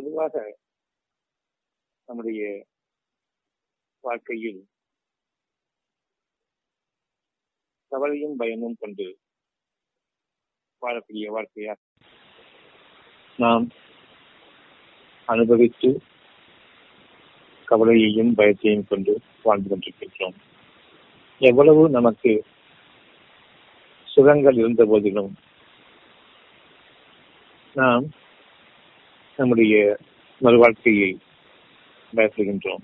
பொதுவாக நம்முடைய வாழ்க்கையில் கவலையும் பயமும் கொண்டு வாழக்கூடிய வாழ்க்கையா? நாம் அனுபவித்து கவலையையும் பயத்தையும் கொண்டு வாழ்ந்து கொண்டிருக்கின்றோம். எவ்வளவு நமக்கு சுகங்கள் இருந்த போதிலும் நாம் நம்முடைய மறுவாழ்க்கையை பயப்படுகின்றோம்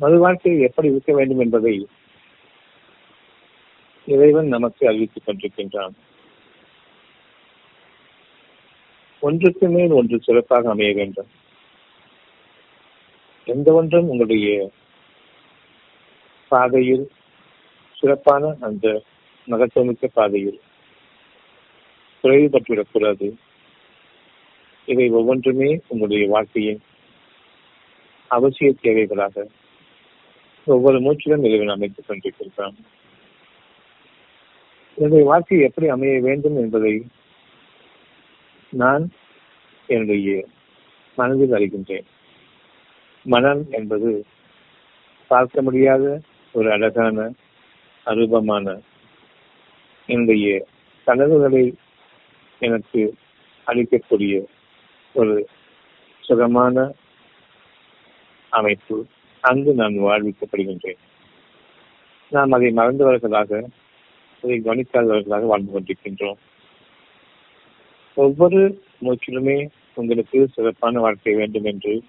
மறுவாழ்க்கையை எப்படி இருக்க வேண்டும் என்பதை இறைவன் நமக்கு அறிவித்துக் கொண்டிருக்கின்றான். ஒன்றுக்கு மேல் ஒன்று சிறப்பாக அமைய வேண்டும். எந்த ஒன்றும் உங்களுடைய பாதையில் சிறப்பான அந்த மகத்துவமிக்க பாதையில் குறைவுபட்டுவிடக்கூடாது. இவை ஒவ்வொன்றுமே உங்களுடைய வாழ்க்கையின் அவசிய தேவைகளாக ஒவ்வொரு மூச்சிலும் இறைவன் அமைத்துக் கொண்டிருக்கின்றான் என்னுடைய வாழ்க்கை எப்படி அமைய வேண்டும் என்பதை நான் என்னுடைய மனதில் அறிகின்றேன். மனம் என்பது பார்க்க முடியாத ஒரு அழகான அரூபமான என்னுடைய கனவுகளை எனக்கு அளிக்கக்கூடிய ஒரு சுகமான அமைப்பு. அங்கு நான் வாழ்விக்கப்படுகின்றேன். நாம் அதை மறந்தவர்களாக அதை கவனிக்காதவர்களாக வாழ்ந்து கொண்டிருக்கின்றோம். ஒவ்வொரு மூச்சிலுமே உங்களுக்கு சிறப்பான வாழ்க்கை வேண்டும் என்று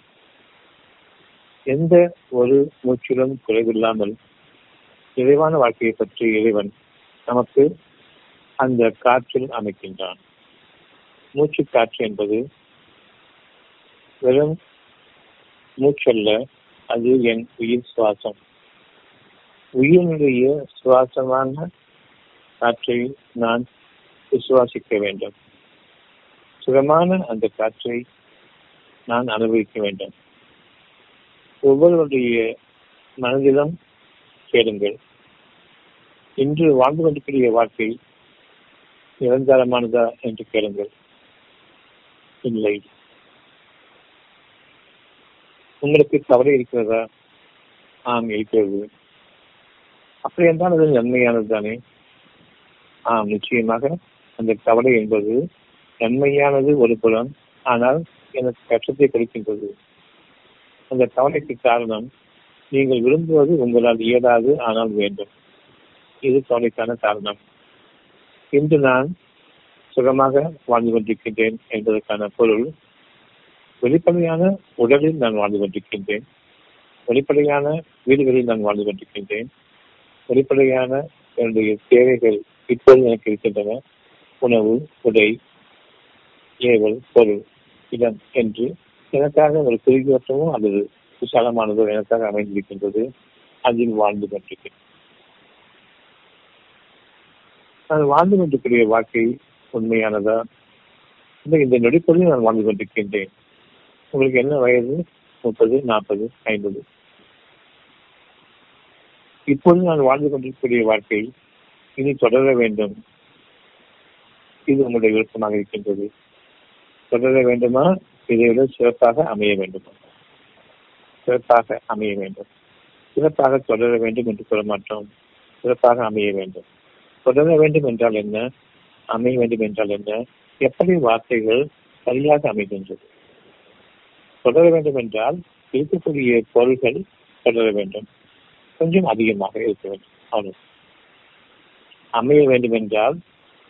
எந்த ஒரு மூச்சிலும் குறைவில்லாமல் இறைவான வாழ்க்கையை பற்றி இறைவன் நமக்கு அந்த காற்றில் அமைக்கின்றான். மூச்சு காற்று என்பது வெறும் மூச்சல்ல அது என் உயிர் சுவாசம். உயிரினுடைய சுவாசமான காற்றை நான் விசுவாசிக்க வேண்டும். சுகமான அந்த காற்றை நான் அனுபவிக்க வேண்டும். ஒவ்வொருவருடைய மனதிலும் கேளுங்கள். இன்று வாழ்ந்து கொண்டிருக்கிற வாழ்க்கை நிரந்தரமானதா என்று கேளுங்கள். இல்லை. உங்களுக்கு கவலை இருக்கிறதா? ஆம் இருக்கிறது. அப்படி என்றால் அது நன்மையானது தானே ஆம் நிச்சயமாக அந்த கவலை என்பது நன்மையானது ஒரு புலம் ஆனால் எனக்கு கஷ்டத்தை கொடுக்கின்றது. அந்த கவலைக்கு காரணம் நீங்கள் விரும்புவது உங்களால் இயலாது ஆனால் வேண்டும். இது கவலைக்கான காரணம். இன்று நான் சுகமாக வாழ்ந்து கொண்டிருக்கின்றேன் என்பதற்கான பொருள் வெளிப்படையான உடலில் நான் வாழ்ந்து கொண்டிருக்கின்றேன். வெளிப்படையான வீடுகளில் நான் வாழ்ந்து கொண்டிருக்கின்றேன். வெளிப்படையான என்னுடைய தேவைகள் இப்போது எனக்கு இருக்கின்றன. உணவு உடை ஏவல் பொருள் இடம் என்று எனக்காக ஒரு குறுகியவற்றமோ அல்லது விசாலமானதோ எனக்காக அமைந்திருக்கின்றது. அதில் வாழ்ந்து கொண்டிருக்கிறேன். நான் வாழ்ந்து கொண்டிருக்கிற வாழ்க்கை உண்மையானதா? இந்த இந்த நொடிப்பொழுது நான் வாழ்ந்து கொண்டிருக்கின்றேன். உங்களுக்கு என்ன வயது? முப்பது நாற்பது ஐம்பது. இப்போது நான் வாழ்ந்து கொண்டிருக்கக்கூடிய வாழ்க்கை இனி தொடர வேண்டும். இது உங்களுடைய விருப்பமாக இருக்கின்றது. தொடர வேண்டுமா? இதை விட சிறப்பாக அமைய வேண்டுமா. சிறப்பாக அமைய வேண்டும். சிறப்பாக தொடர வேண்டும் என்று சொல்ல மாட்டோம். சிறப்பாக அமைய வேண்டும். தொடர வேண்டும் என்றால் என்ன? அமைய வேண்டும் என்றால் என்ன? எப்படி வார்த்தைகள் சரியாக அமைகின்றது? தொடர வேண்டும் என்றால் இருக்கக்கூடிய பொருள்கள் தொடர வேண்டும். கொஞ்சம் அதிகமாக இருக்க வேண்டும். அவ்வளவு. அமைய வேண்டும் என்றால்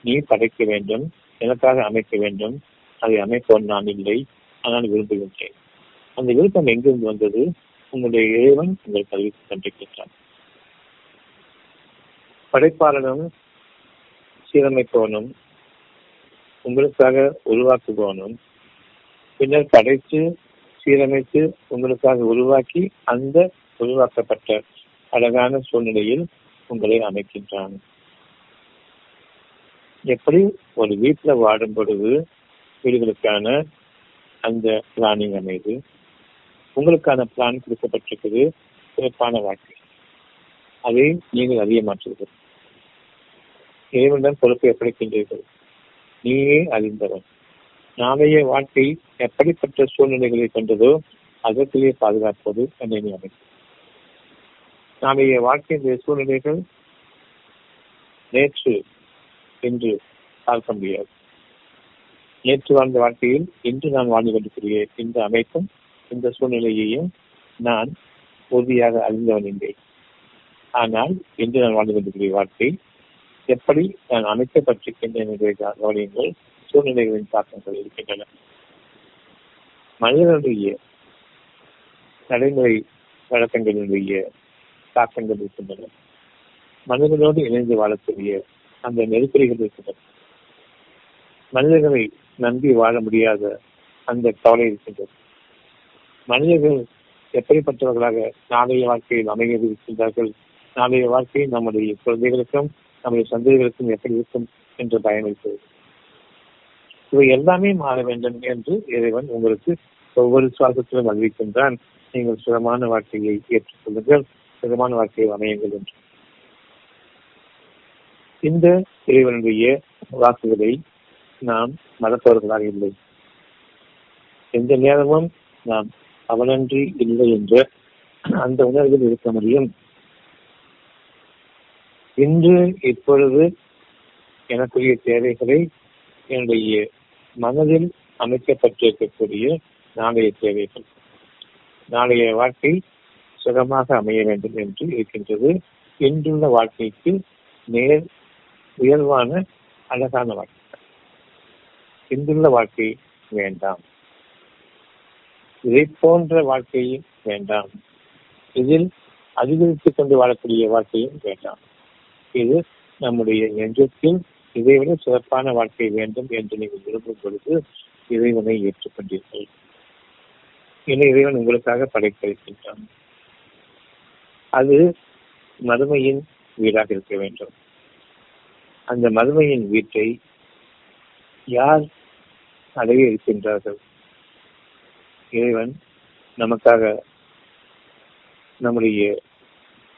நீ படைக்க வேண்டும். எனக்காக அமைக்க வேண்டும். அதை அமைப்போன் நான் இல்லை. ஆனால் விரும்புகின்றேன். அந்த விருப்பம் எங்கிருந்து வந்தது? உங்களுடைய இறைவன் உங்கள் கல்விக்கு கண்டிருக்கின்றான் படைப்பாளனும் சீரமைப்பவனும் உங்களுக்காக உருவாக்குபவனும் பின்னர் படைத்து சீரமைத்து உங்களுக்காக உருவாக்கி அந்த உருவாக்கப்பட்ட அழகான சூழ்நிலையில் உங்களை அமைக்கின்றான். எப்படி ஒரு வீட்டுல வாடும் பொழுது வீடுகளுக்கான அந்த பிளானிங் அமைது? உங்களுக்கான பிளான் கொடுக்கப்பட்டிருக்குது சிறப்பான வாழ்க்கை. அதை நீங்கள் அறிய மாற்றீர்கள் இறைவனிடம் பொறுப்பை ஒப்படைக்கின்றீர்கள். நீயே அறிந்தவன். நாளைய வாழ்க்கை எப்படிப்பட்ட சூழ்நிலைகளை கொண்டதோ அதற்குள்ளே பாதுகாப்பது என்னை அமைக்கும். நாளைய வாழ்க்கை சூழ்நிலைகள் நேற்று என்று பார்க்க முடியாது. நேற்று வாழ்ந்த வாழ்க்கையில் இன்று நான் வாழ்ந்து கொண்டிருக்கிற இந்த அமைப்பும் இந்த சூழ்நிலையையும் நான் உறுதியாக அறிந்தவன் இல்லை ஆனால் இன்று நான் வாழ்ந்து கொண்டிருக்கிற வாழ்க்கை எப்படி நான் அமைக்கப்பட்டிருக்கின்றேன் என்பதை கவனியுங்கள். சூழ்நிலைகளின் தாக்கங்கள் இருக்கின்றன. மனிதனுடைய நடைமுறை வழக்கங்களினுடைய தாக்கங்கள் இருக்கின்றன. மனிதனோடு இணைந்து வாழக்கூடிய அந்த நெருக்கடிகள் இருக்கின்றன. மனிதர்களை நம்பி வாழ முடியாத அந்த கவலை இருக்கின்றது. மனிதர்கள் எப்படிப்பட்டவர்களாக நாளைய வாழ்க்கையில் அமைய இருக்கின்றார்கள் நாளைய வாழ்க்கையை நம்முடைய குழந்தைகளுக்கும் நம்முடைய சந்தேகங்களுக்கும் எப்படி இருக்கும் என்று பயம் இருக்கிறது. இவை எல்லாமே மாற வேண்டும் என்று இறைவன் உங்களுக்கு ஒவ்வொரு சுவாசத்திலும் அறிவிக்கின்றான். நீங்கள் சுகமான வாழ்க்கையை ஏற்றுக்கொள்ளுங்கள் சுகமான வாழ்க்கையை அமையுங்கள் என்று. இந்த இறைவனுடைய வாக்குகளை நாம் மறப்பவர்களாக இல்லை. எந்த நேரமும் நாம் அவனன்றி இல்லை என்ற அந்த உணர்வில் இருக்க முடியும். இன்று இப்பொழுது எனக்குரிய தேவைகளை என்னுடைய மனதில் அமைக்கப்பட்டிருக்கக்கூடிய நாளைய தேவைகள். நாளைய வாழ்க்கை சுகமாக அமைய வேண்டும் என்று இருக்கின்றது. இன்றுள்ள வாழ்க்கைக்கு நேர் உயர்வான அழகான வாழ்க்கை. இன்றுள்ள வாழ்க்கை வேண்டாம். இதை போன்ற வாழ்க்கையும் வேண்டாம். இதில் அதிகரித்துக் கொண்டு வாழக்கூடிய வாழ்க்கையும் வேண்டாம். இது நம்முடைய நெஞ்சத்தில் இதைவிட சிறப்பான வாழ்க்கை வேண்டும் என்று நீங்கள் விரும்பும் பொழுது இறைவனை ஏற்றுக்கொண்டீர்கள். இனி இறைவன் உங்களுக்காக படைத்திருக்கின்றான் அது மதுமையின் வீடாக இருக்க வேண்டும். அந்த மதுமையின் வீட்டை யார் அடைய இருக்கின்றார்கள்? இறைவன் நமக்காக நம்முடைய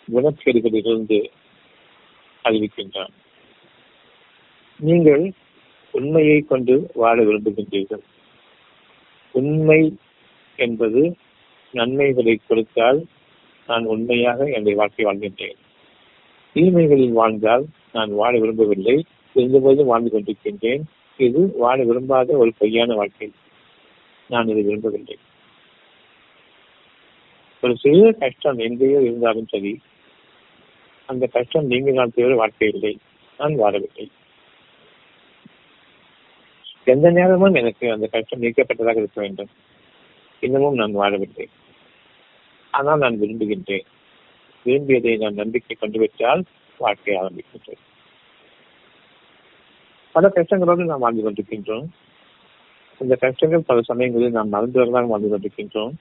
குணக்கேடுகளிலிருந்து அறிவிக்கின்றான் நீங்கள் உண்மையை கொண்டு வாழ விரும்புகின்றீர்கள். உண்மை என்பது நன்மைகளை கொடுத்தால் நான் உண்மையாக என்னுடைய வாழ்க்கை வாழ்கின்றேன். தீமைகளில் வாழ்ந்தால் நான் வாழ விரும்பவில்லை. இருந்தபோது வாழ்ந்து கொண்டிருக்கின்றேன். இது வாழ விரும்பாத ஒரு பொய்யான வாழ்க்கை. நான் இதை விரும்பவில்லை. ஒரு சிறிய கஷ்டம் எங்கேயோ இருந்தாலும் சரி அந்த கஷ்டம் நீங்க நான் வாழ்க்கை இல்லை. நான் வாழவில்லை. எந்த நேரமும் எனக்கு அந்த கஷ்டம் நீக்கப்பட்டதாக இருக்க வேண்டும். இன்னமும் நான் வாழவில்லை. ஆனால் நான் விரும்புகின்றேன். விரும்பியதை நான் நம்பிக்கை கொண்டுவிட்டால் வாழ்க்கை ஆரம்பிக்கின்றேன் பல கஷ்டங்களோடு நாம் வாழ்ந்து கொண்டிருக்கின்றோம். இந்த கஷ்டங்கள் பல சமயங்களில் நாம் மறந்தவர்களாக வாழ்ந்து கொண்டிருக்கின்றோம்.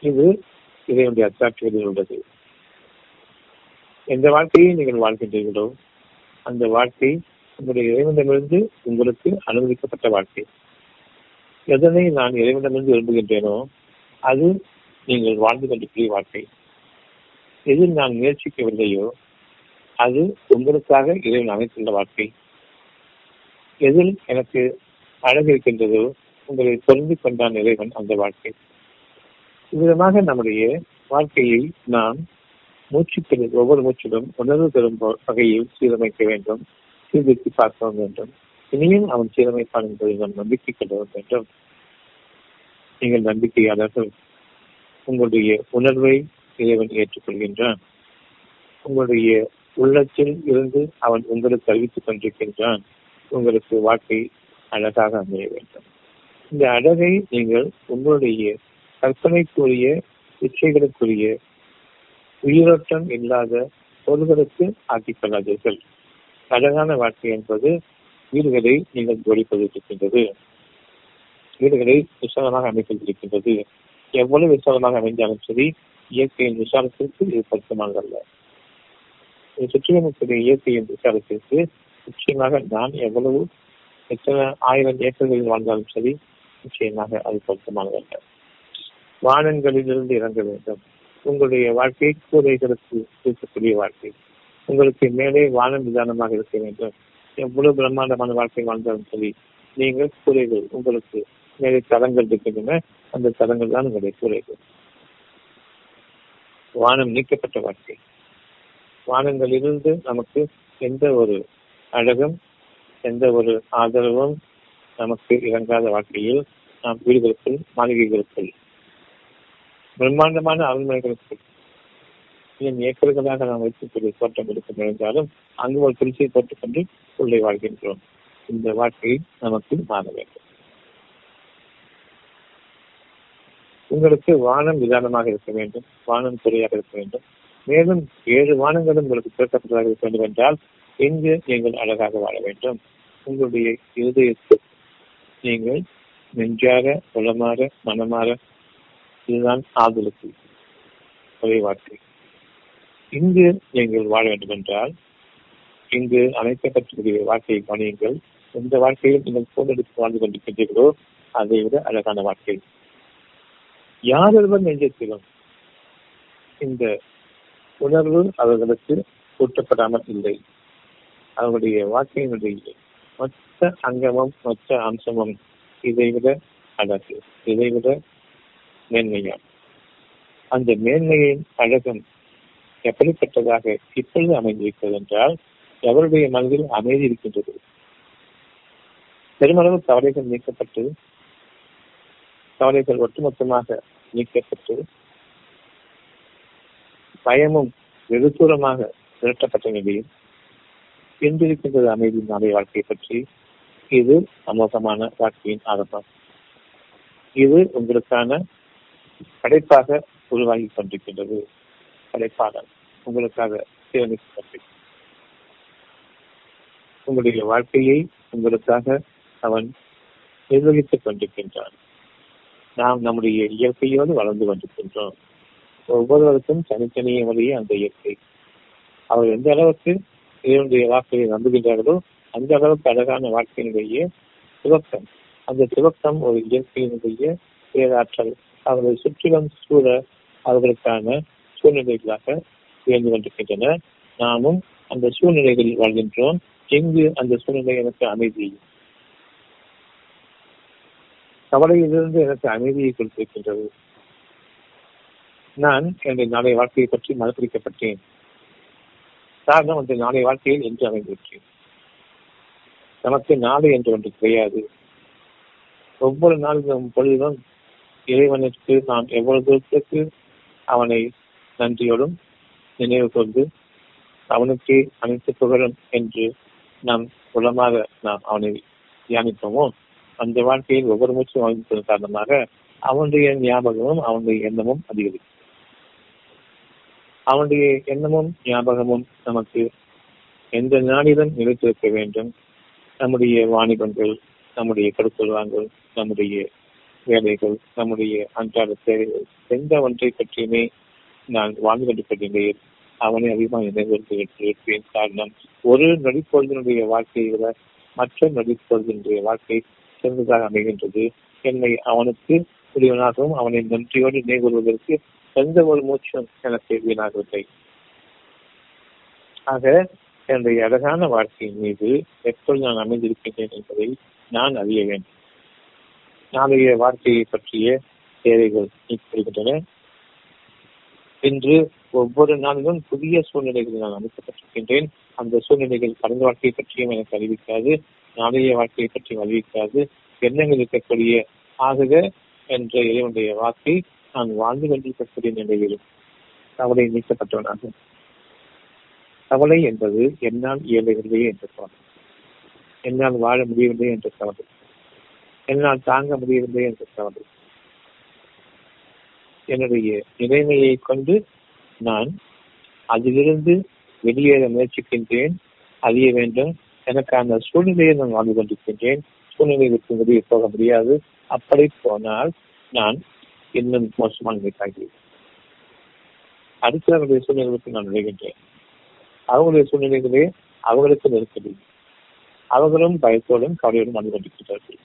இது இதனுடைய அத்தாட்சிகளில் உள்ளது. எந்த வாழ்க்கையை நீங்கள் வாழ்கின்றீர்களோ அந்த வாழ்க்கை உங்களுடைய இறைவனிடமிருந்து உங்களுக்கு அனுமதிக்கப்பட்ட வாழ்க்கை. எதனை நான் இறைவனிடமிருந்து விரும்புகின்றேனோ அது நீங்கள் வாழ்ந்து கொண்டிருக்கிற வாழ்க்கை. எதில் நான் முயற்சிக்கவில்லையோ அது உங்களுக்காக இறைவன் அமைத்துள்ள வாழ்க்கை. எதில் எனக்கு அழகு இருக்கின்றதோ உங்களை பொருந்திக் கொண்டான் இறைவன் அந்த வாழ்க்கை. விதமாக நம்முடைய வாழ்க்கையை நாம் மூச்சுக்களில் ஒவ்வொரு மூச்சிலும் உணர்வு பெறும் வகையில் சீரமைக்க வேண்டும் சீர்திருத்தி பார்க்க வேண்டும். இனியும் அவன் சீரமைப்பான் என்பதை நாம் நம்பிக்கை கொள்ள வேண்டும். நீங்கள் நம்பிக்கையாளர்கள். உங்களுடைய உணர்வை இறைவன் ஏற்றுக்கொள்கின்றான். உங்களுடைய உள்ளத்தில் இருந்து அவன் உங்களுக்கு அறிவித்துக் கொண்டிருக்கின்றான். உங்களுக்கு வாழ்க்கை அழகாக அமைய வேண்டும். இந்த அழகை நீங்கள் உங்களுடைய கற்பனைக்குரிய இச்சைகளுக்குரிய உயிரோட்டம் இல்லாத பொருள்களுக்கு ஆக்கிக்கொள்ளாதீர்கள். அழகான வாழ்க்கை என்பது வீடுகளை நீங்கள் ஜோடிப்பதிருக்கின்றது வீடுகளை விசாலமாக அமைப்பதிருக்கின்றது எவ்வளவு விசாலமாக அமைந்தாலும் சரி இயற்கையின் விசாலத்திற்கு இது பொருத்தமானதல்ல சுற்றியுமுக்கூடிய இயற்கையின் விசாலத்திற்கு நிச்சயமாக நான் எவ்வளவு எத்தனை ஆயிரம் ஏக்கர்களில் வாழ்ந்தாலும் சரி நிச்சயமாக அது பொருத்தமானதல்ல வானங்களிலிருந்து இறங்க வேண்டும். உங்களுடைய வாழ்க்கையை கூரைகளுக்கு இருக்கக்கூடிய வாழ்க்கை. உங்களுக்கு மேலே வானம் நிதானமாக இருக்க வேண்டும். எவ்வளவு பிரம்மாண்டமான வாழ்க்கை வாழ்ந்தாலும் சரி நீங்கள் கூரைகள் உங்களுக்கு மேலே தரங்கள் இருக்கின்றன. அந்த தரங்கள் தான் உங்களுடைய கூரைகள். வானம் நீக்கப்பட்ட வாழ்க்கை. வானங்களிலிருந்து நமக்கு எந்த ஒரு அழகும் எந்த ஒரு ஆதரவும் நமக்கு இறங்காத வாழ்க்கையில் நாம் வீடுகளுக்குள் மாளிகைகளுக்குள் பிரம்மாண்டமான அரண்மனைகளுக்குள் ஏக்கர்களாக நாம் வைத்திருக்கிற தோட்டம் எடுக்க இருந்தாலும் அங்கு ஒரு குடிசை போட்டுக்கொண்டு உள்ளே வாழ்கின்றோம். இந்த வாழ்க்கையை நமக்கு மாற வேண்டும். உங்களுக்கு வானம் விதானமாக இருக்க வேண்டும். வானம் துறையாக இருக்க வேண்டும். மேலும் ஏழு வானங்களும் உங்களுக்கு திறக்கப்பட்டதாக இருக்க வேண்டும் என்றால் எங்கு நீங்கள் அழகாக வாழ வேண்டும். உங்களுடைய இருதயத்தில் நீங்கள் நெஞ்சாக உளமாற மனமாற இதுதான் ஆதலுக்கு ஒரே வார்த்தை. இங்கு நீங்கள் வாழ வேண்டும் என்றால் இங்கு அமைக்கப்பட்டிருக்கிற வாழ்க்கையை கவனியுங்கள். எந்த வாழ்க்கையில் நீங்கள் போனெடுத்து வாழ்ந்து கொண்டிருக்கின்றீர்களோ அதை விட அழகான வாழ்க்கை யாரொருவர் நெஞ்சத்திலும் இந்த உணர்வு அவர்களுக்கு கூட்டப்படாமல் இல்லை. அவருடைய வாழ்க்கையினுடைய மொத்த அங்கமும் மொத்த அம்சமும் இதை விட அழகு இதை விட மேன்மையாம் அந்த மேன்மையின் அழகும் எப்படிப்பட்டதாக இப்பொழுது அமைந்திருக்கிறது என்றால் எவருடைய மனதில் அமைதி இருக்கின்றது? பெருமளவு கவலைகள் நீக்கப்பட்டு கவலைகள் ஒட்டுமொத்தமாக நீக்கப்பட்டு பயமும் வெகுதூரமாக திரட்டப்பட்ட நிலையில் என்றிருக்கின்றது அமைதி நாளை வாழ்க்கை பற்றி இது அமோகமான வாழ்க்கையின் ஆரம்பம். இது உங்களுக்கான படைப்பாக உருவாகி கொண்டிருக்கின்றது. படைப்பாளர் உங்களுக்காக உங்களுடைய வாழ்க்கையை உங்களுக்காக அவன் நிர்வகித்துக் கொண்டிருக்கின்றான். நாம் நம்முடைய இயற்கையோடு வளர்ந்து கொண்டிருக்கின்றோம். ஒவ்வொருவருக்கும் தனித்தனிய முறையே அந்த இயற்கை. அவர் எந்த அளவுக்கு இவனுடைய வாழ்க்கையை நம்புகின்றார்களோ அந்த அளவுக்கு அழகான வாழ்க்கையினுடைய துவக்கம். அந்த துவக்கம் ஒரு இயற்கையினுடைய பேராற்றல். அவர்களை சுற்றிலும் சூழ அவர்களுக்கான சூழ்நிலைகளாக உயர்ந்து கொண்டிருக்கின்றன. நாமும் அந்த சூழ்நிலைகளில் வாழ்கின்றோம். எங்கு அந்த சூழ்நிலை எனக்கு அமைதி? கவலையிலிருந்து எனக்கு அமைதியை கொடுத்திருக்கின்றது. நான் என்னுடைய நாளைய வாழ்க்கையை பற்றி மறுபிடிக்கப்பட்டேன் காரணம் அந்த நாளைய வாழ்க்கையில் என்று அமைந்திருக்கிறேன். நமக்கு நாளை என்று ஒன்று கிடையாது. ஒவ்வொரு நாளும் பொழுதும் இறைவனுக்கு நாம் எவ்வளவு தூரத்துக்கு அவனை நன்றியோடும் நினைவு கொண்டு அவனுக்கு அனைத்து புகழும் என்று நாம் குலமாக நாம் அவனை தியானிப்போமோ? அந்த வாழ்க்கையில் ஒவ்வொரு மூச்சும் அமைந்ததன் காரணமாக அவனுடைய ஞாபகமும் அவனுடைய எண்ணமும் அதிகரிக்கும். அவனுடைய எண்ணமும் ஞாபகமும் நமக்கு எந்த நாளிலும் நிலைத்திருக்க வேண்டும்? நம்முடைய வாணிபங்கள் நம்முடைய கொடுக்கொள்வாங்கள் நம்முடைய வேலைகள் நம்முடைய அன்றாட தேவைகள் எந்த ஒன்றை பற்றியுமே நான் வாழ்ந்து கொண்டிருக்கின்றேன் அவனை அதிகமாக நினைவுறுத்தியிருப்பேன் காரணம் ஒரு நடிப்பொழுதினுடைய வாழ்க்கையை விட மற்ற நடிப்பொழுதினுடைய வாழ்க்கை சிறந்ததாக அமைகின்றது. என்னை அவனுக்கு உரியவனாகவும் அவனை நன்றியோடு நினைவுறுவதற்கு எந்த ஒரு மூச்சும் எனக்கு வீணாகவில்லை. ஆக என்னுடைய அழகான வாழ்க்கையின் மீது எப்பொழுது நான் அமைந்திருக்கின்றேன் என்பதை நான் அறிய வேண்டும். நாளைய வாழ்க்கையை பற்றிய தேவைகள் நீக்கப்படுகின்றன இன்று ஒவ்வொரு நாளிலும் புதிய சூழ்நிலைகளில் நான் அமைக்கப்பட்டிருக்கின்றேன். அந்த சூழ்நிலைகள் கடந்த வாழ்க்கையை பற்றியும் எனக்கு அறிவிக்காது நாளைய வாழ்க்கையை பற்றியும் அறிவிக்காது. எண்ணங்கள் இருக்கக்கூடிய ஆகுக என்ற இறைவனுடைய வாக்கை நான் வாழ்ந்து கொண்டிருக்கக்கூடிய நிலையில் கவலை நீக்கப்பட்டவனாகும். கவலை என்பது என்னால் இயலவில்லையே என்ற கவலை என்னால் வாழ முடியவில்லை என்ற கவலை என்னால் தாங்க முடியவில்லை என்று கவலை என்னுடைய நிலைமையை கொண்டு நான் அதிலிருந்து வெளியேற முயற்சிக்கின்றேன். அறிய வேண்டும். எனக்கான சூழ்நிலையை நான் வாழ்ந்து கொண்டிருக்கின்றேன். சூழ்நிலைகளுக்கு வெளியே போக முடியாது. அப்படி போனால் நான் இன்னும் மோசமான நிலைக்காகி அடுத்தவர்களுடைய சூழ்நிலைகளுக்கு நான் நுழைகின்றேன் அவங்களுடைய சூழ்நிலைகளே அவர்களுக்கு நெருக்கடி அவர்களும் பயத்தோடும் கவலையோடும் வாழ்ந்து கொண்டிருக்கிறார்கள்.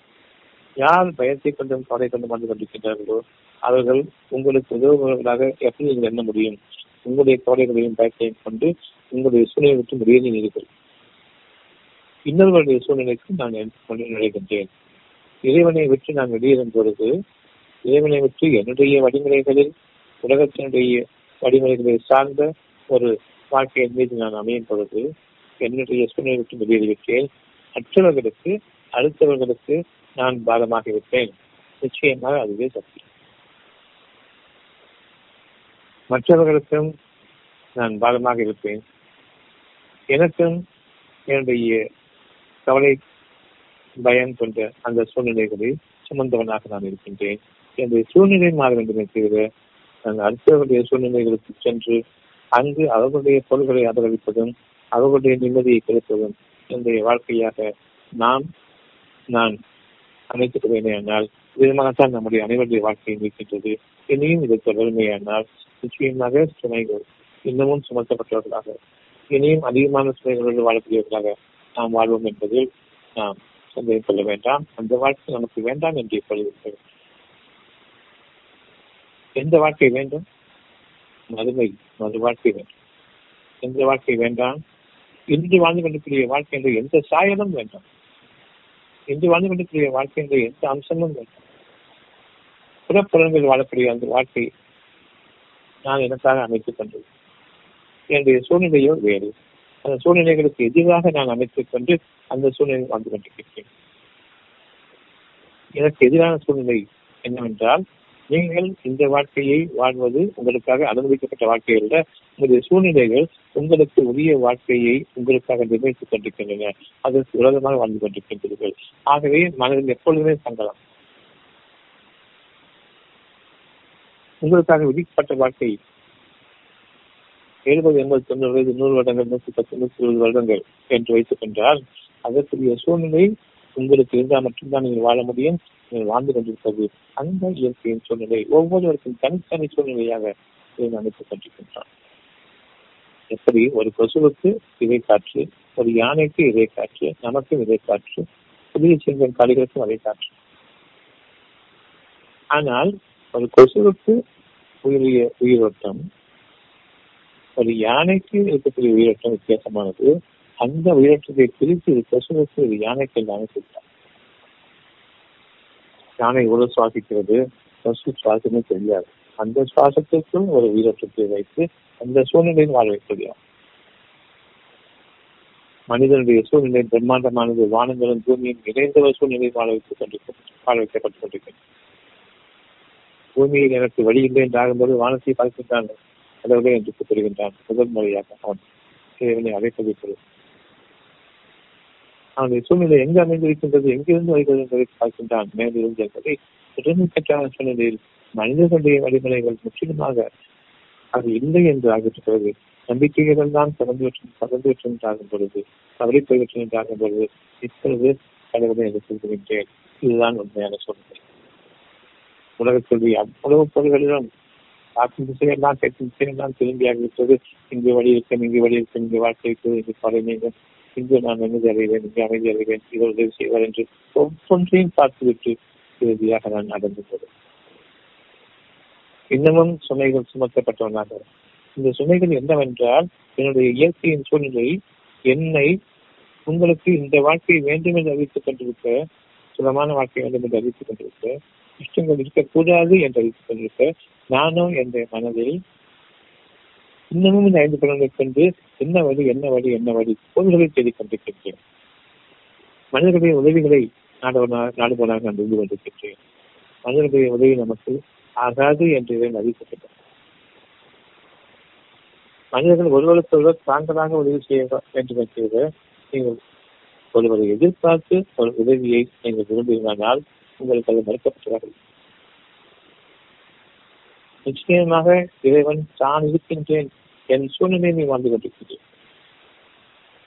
யார் பயத்தை கொண்டும் கவலை கொண்டும் வாழ்ந்து கொண்டிருக்கின்றார்களோ அவர்கள் உங்களுக்கு உதவுபவர்களாக எப்படி நீங்கள் எண்ண முடியும்? உங்களுடைய கவலைகளையும் பயத்தையும் கொண்டு உங்களுடைய சூழ்நிலை விட்டு வெளியேறினீர்கள் இன்னொருவருடைய சூழ்நிலைக்கு நான் நுழைகின்றேன். இறைவனை விட்டு நான் வெளியேறும் பொழுது இறைவனை விட்டு என்னுடைய வழிமுறைகளில் உலகத்தினுடைய வழிமுறைகளை சார்ந்த ஒரு வாழ்க்கையின் மீது நான் அமையும் பொழுது என்னுடைய சூழ்நிலை விட்டு வெளியேறிவிட்டேன். மற்றவர்களுக்கு அடுத்தவர்களுக்கு நான் பாகமாகிவிட்டேன் இருப்பேன் நிச்சயமாக அதுவே சக்தி மற்றவர்களுக்கும் நான் பாகமாக இருப்பேன் எனக்கும் என்னுடைய கவலை பயம் கொண்ட அந்த சூழ்நிலைகளை சுமந்தவனாக நான் இருக்கின்றேன். என்னுடைய சூழ்நிலை மாற வேண்டுமே தவிர நான் அடுத்தவர்களுடைய சூழ்நிலைகளுக்கு சென்று அங்கு அவர்களுடைய பொருள்களை ஆதரவிப்பதும் அவர்களுடைய நிம்மதியை கிடைப்பதும் என்னுடைய வாழ்க்கையாக நாம் நான் அனைத்து கொள்வேனேயானால் விதமாகத்தான் நம்முடைய அனைவருடைய வாழ்க்கையை நீக்கின்றது. இனியும் இது தொடர்மையானால் நிச்சயமாக சுமைகள் இன்னமும் சுமத்தப்பட்டவர்களாக இனியும் அதிகமான சுமைகளோடு வாழக்கூடியவர்களாக நாம் வாழ்வோம் என்பதில் நாம் சந்தேகம் கொள்ள வேண்டாம். அந்த வாழ்க்கை நமக்கு வேண்டாம் என்று இப்பொழுது எந்த வாழ்க்கை வேண்டும்? மதுமை மது வாழ்க்கை வேண்டும். எந்த வாழ்க்கை வேண்டாம்? இன்று வாழ்ந்து கொண்டிருக்கிற வாழ்க்கை என்று எந்த சாயலும் வேண்டாம். இன்று வாழ்ந்து கொண்டிருக்கிற வாழ்க்கை என்ற எந்த அம்சமும் புறப்புறங்கள் வாழக்கூடிய அந்த வாழ்க்கை நான் எனக்காக அமைத்துக் கொண்டது. என்னுடைய சூழ்நிலையோ வேறு. அந்த சூழ்நிலைகளுக்கு எதிராக நான் அமைத்துக் கொண்டு அந்த சூழ்நிலை வாழ்ந்து கொண்டிருக்கிறேன். எனக்கு எதிரான சூழ்நிலை என்னவென்றால் நீங்கள் இந்த வாழ்க்கையை வாழ்வது உங்களுக்காக அனுமதிக்கப்பட்ட வாழ்க்கை அல்ல. உங்களுடைய சூழ்நிலைகள் உங்களுக்கு உரிய வாழ்க்கையை உங்களுக்காக நிர்ணயித்துக் கொண்டிருக்கின்றன. அதற்கு விரோதமாக வாழ்ந்து கொண்டிருக்கின்றீர்கள். ஆகவே மனதில் எப்பொழுதுமே சங்கடம் உங்களுக்காக விதிக்கப்பட்ட வாழ்க்கை எழுபது எண்பது தொண்ணூறு வயது நூறு வருடங்கள் நூற்றி பத்து நூற்றி இருபது வருடங்கள் என்று வைத்துக் கொண்டால் அதற்குரிய சூழ்நிலை உங்களுக்கு இருந்தால் மட்டும்தான் நீங்கள் வாழ முடியும். நீங்கள் வாழ்ந்து கொண்டிருப்பது அந்த இயற்கையின் சூழ்நிலை. ஒவ்வொருவருக்கும் தனித்தனி சூழ்நிலையாக அமைத்துக் கொண்டிருக்கின்றான் எப்படி? ஒரு கொசுவுக்கு இதை காற்று ஒரு யானைக்கு இதை காற்று நமக்கும் இதை காற்று புதிய செங்கும் காளிகளுக்கும் அதை காற்று. ஆனால் ஒரு கொசுவுக்கு உயிரிய உயிரோட்டம் ஒரு யானைக்கு இருக்கக்கூடிய உயிரோட்டம் வித்தியாசமானது அந்த உயிரோட்டத்தை பிரித்து இது யானைக்கு எல்லாமே யானை எவ்வளவு சுவாசிக்கிறது? கொசு சுவாசமே தெரியாது. அந்த சுவாசத்திற்கும் ஒரு உயிரோட்டத்தை வைத்து அந்த சூழ்நிலையில் வாழ வைக்கலாம் மனிதனுடைய சூழ்நிலை பிரம்மாண்டமானது வானங்களும் பூமியும் இணைந்த ஒரு சூழ்நிலையில் வாழ வைத்துக் கொண்டிருக்கும் வாழ வைக்கப்பட்டுக் கொண்டிருக்கிறது. பூமியில் எனக்கு வழி இல்லை என்று ஆகும்போது வானத்தை பார்க்கின்றான் கடவுளே என்று கூப்பிடுகின்றான் முதல் முறையாக அவன். இறைவனை அழைப்பதை அவனுடைய சூழ்நிலை எங்கு அமைந்திருக்கின்றது எங்கிருந்து வருகிறது என்பதை பார்க்கின்றான். மேலிருந்து என்பதை பெருமைக்கற்றான சூழ்நிலையில் மனிதர்களுடைய வழிமுறைகள் முற்றிலுமாக அது இல்லை என்று ஆகிவிட்டது. நம்பிக்கைகள் தான் பறந்துவற்றும் பறந்துவற்றும் ஆகும் பொழுது தவறி போய்விட்டு ஆகும் பொழுது இப்பொழுது கடவுளை என்று இதுதான் உண்மையான சூழ்நிலை. உலகத்துடைய அவ்வளவு பொருள்களிலும் பார்க்கும் திசையெல்லாம் கேட்கும் திசையெல்லாம் திரும்பியாகிவிட்டது இங்கு வழி இருக்கும் இங்கு வழி இருக்கும் இங்கு வாழ்க்கை இருக்கிறது இங்கு படை நீங்கள் இங்கு நான் நிம்மதி அடைவேன் இங்கு அமைதி அடைவேன் இவர் உதவி செய்வார் என்று ஒவ்வொன்றையும் பார்த்துவிட்டு இறுதியாக நான் நடந்து போவேன். இன்னமும் சுமைகள் சுமத்தப்பட்டவனாக இந்த சுமைகள் என்னவென்றால் என்னுடைய இயற்கையின் சூழ்நிலை என்னை உங்களுக்கு இந்த வாழ்க்கை வேண்டும் என்று அறிவித்துக் கொண்டிருக்க சுலமான வாழ்க்கை வேண்டும் என்று அறிவித்துக் கொண்டிருக்க இஷ்டங்கள் இருக்கக்கூடாது என்று அறிவித்துக் கொண்டிருக்க நானும் என்ற மனதில் இன்னமும் இந்த ஐந்து பலன்களை கொண்டு என்ன வழி என்ன வழி என்ன வழி? பொருள்களை தேடிக் கொண்டிருக்கின்றேன். மனிதர்களுடைய உதவிகளை நாடுவனாக நாடுபவனாக நான் இருந்து கொண்டிருக்கின்றேன். மனிதர்களுடைய உதவி நமக்கு ஆகாது என்று அறிவிக்கப்பட்டது மனிதர்கள் ஒருவருக்கொருவர் தாங்களாக உதவி செய்ய வேண்டும் என்று நீங்கள் ஒருவரை எதிர்பார்த்து ஒரு உதவியை நீங்கள் விரும்புகிறானால் உங்களுக்கு அது மறுக்கப்பட்டவர்கள் நிச்சயமாக இறைவன் தான் இருக்கின்றேன் என் சூழ்நிலையை வாழ்ந்து கொண்டிருக்கிறேன்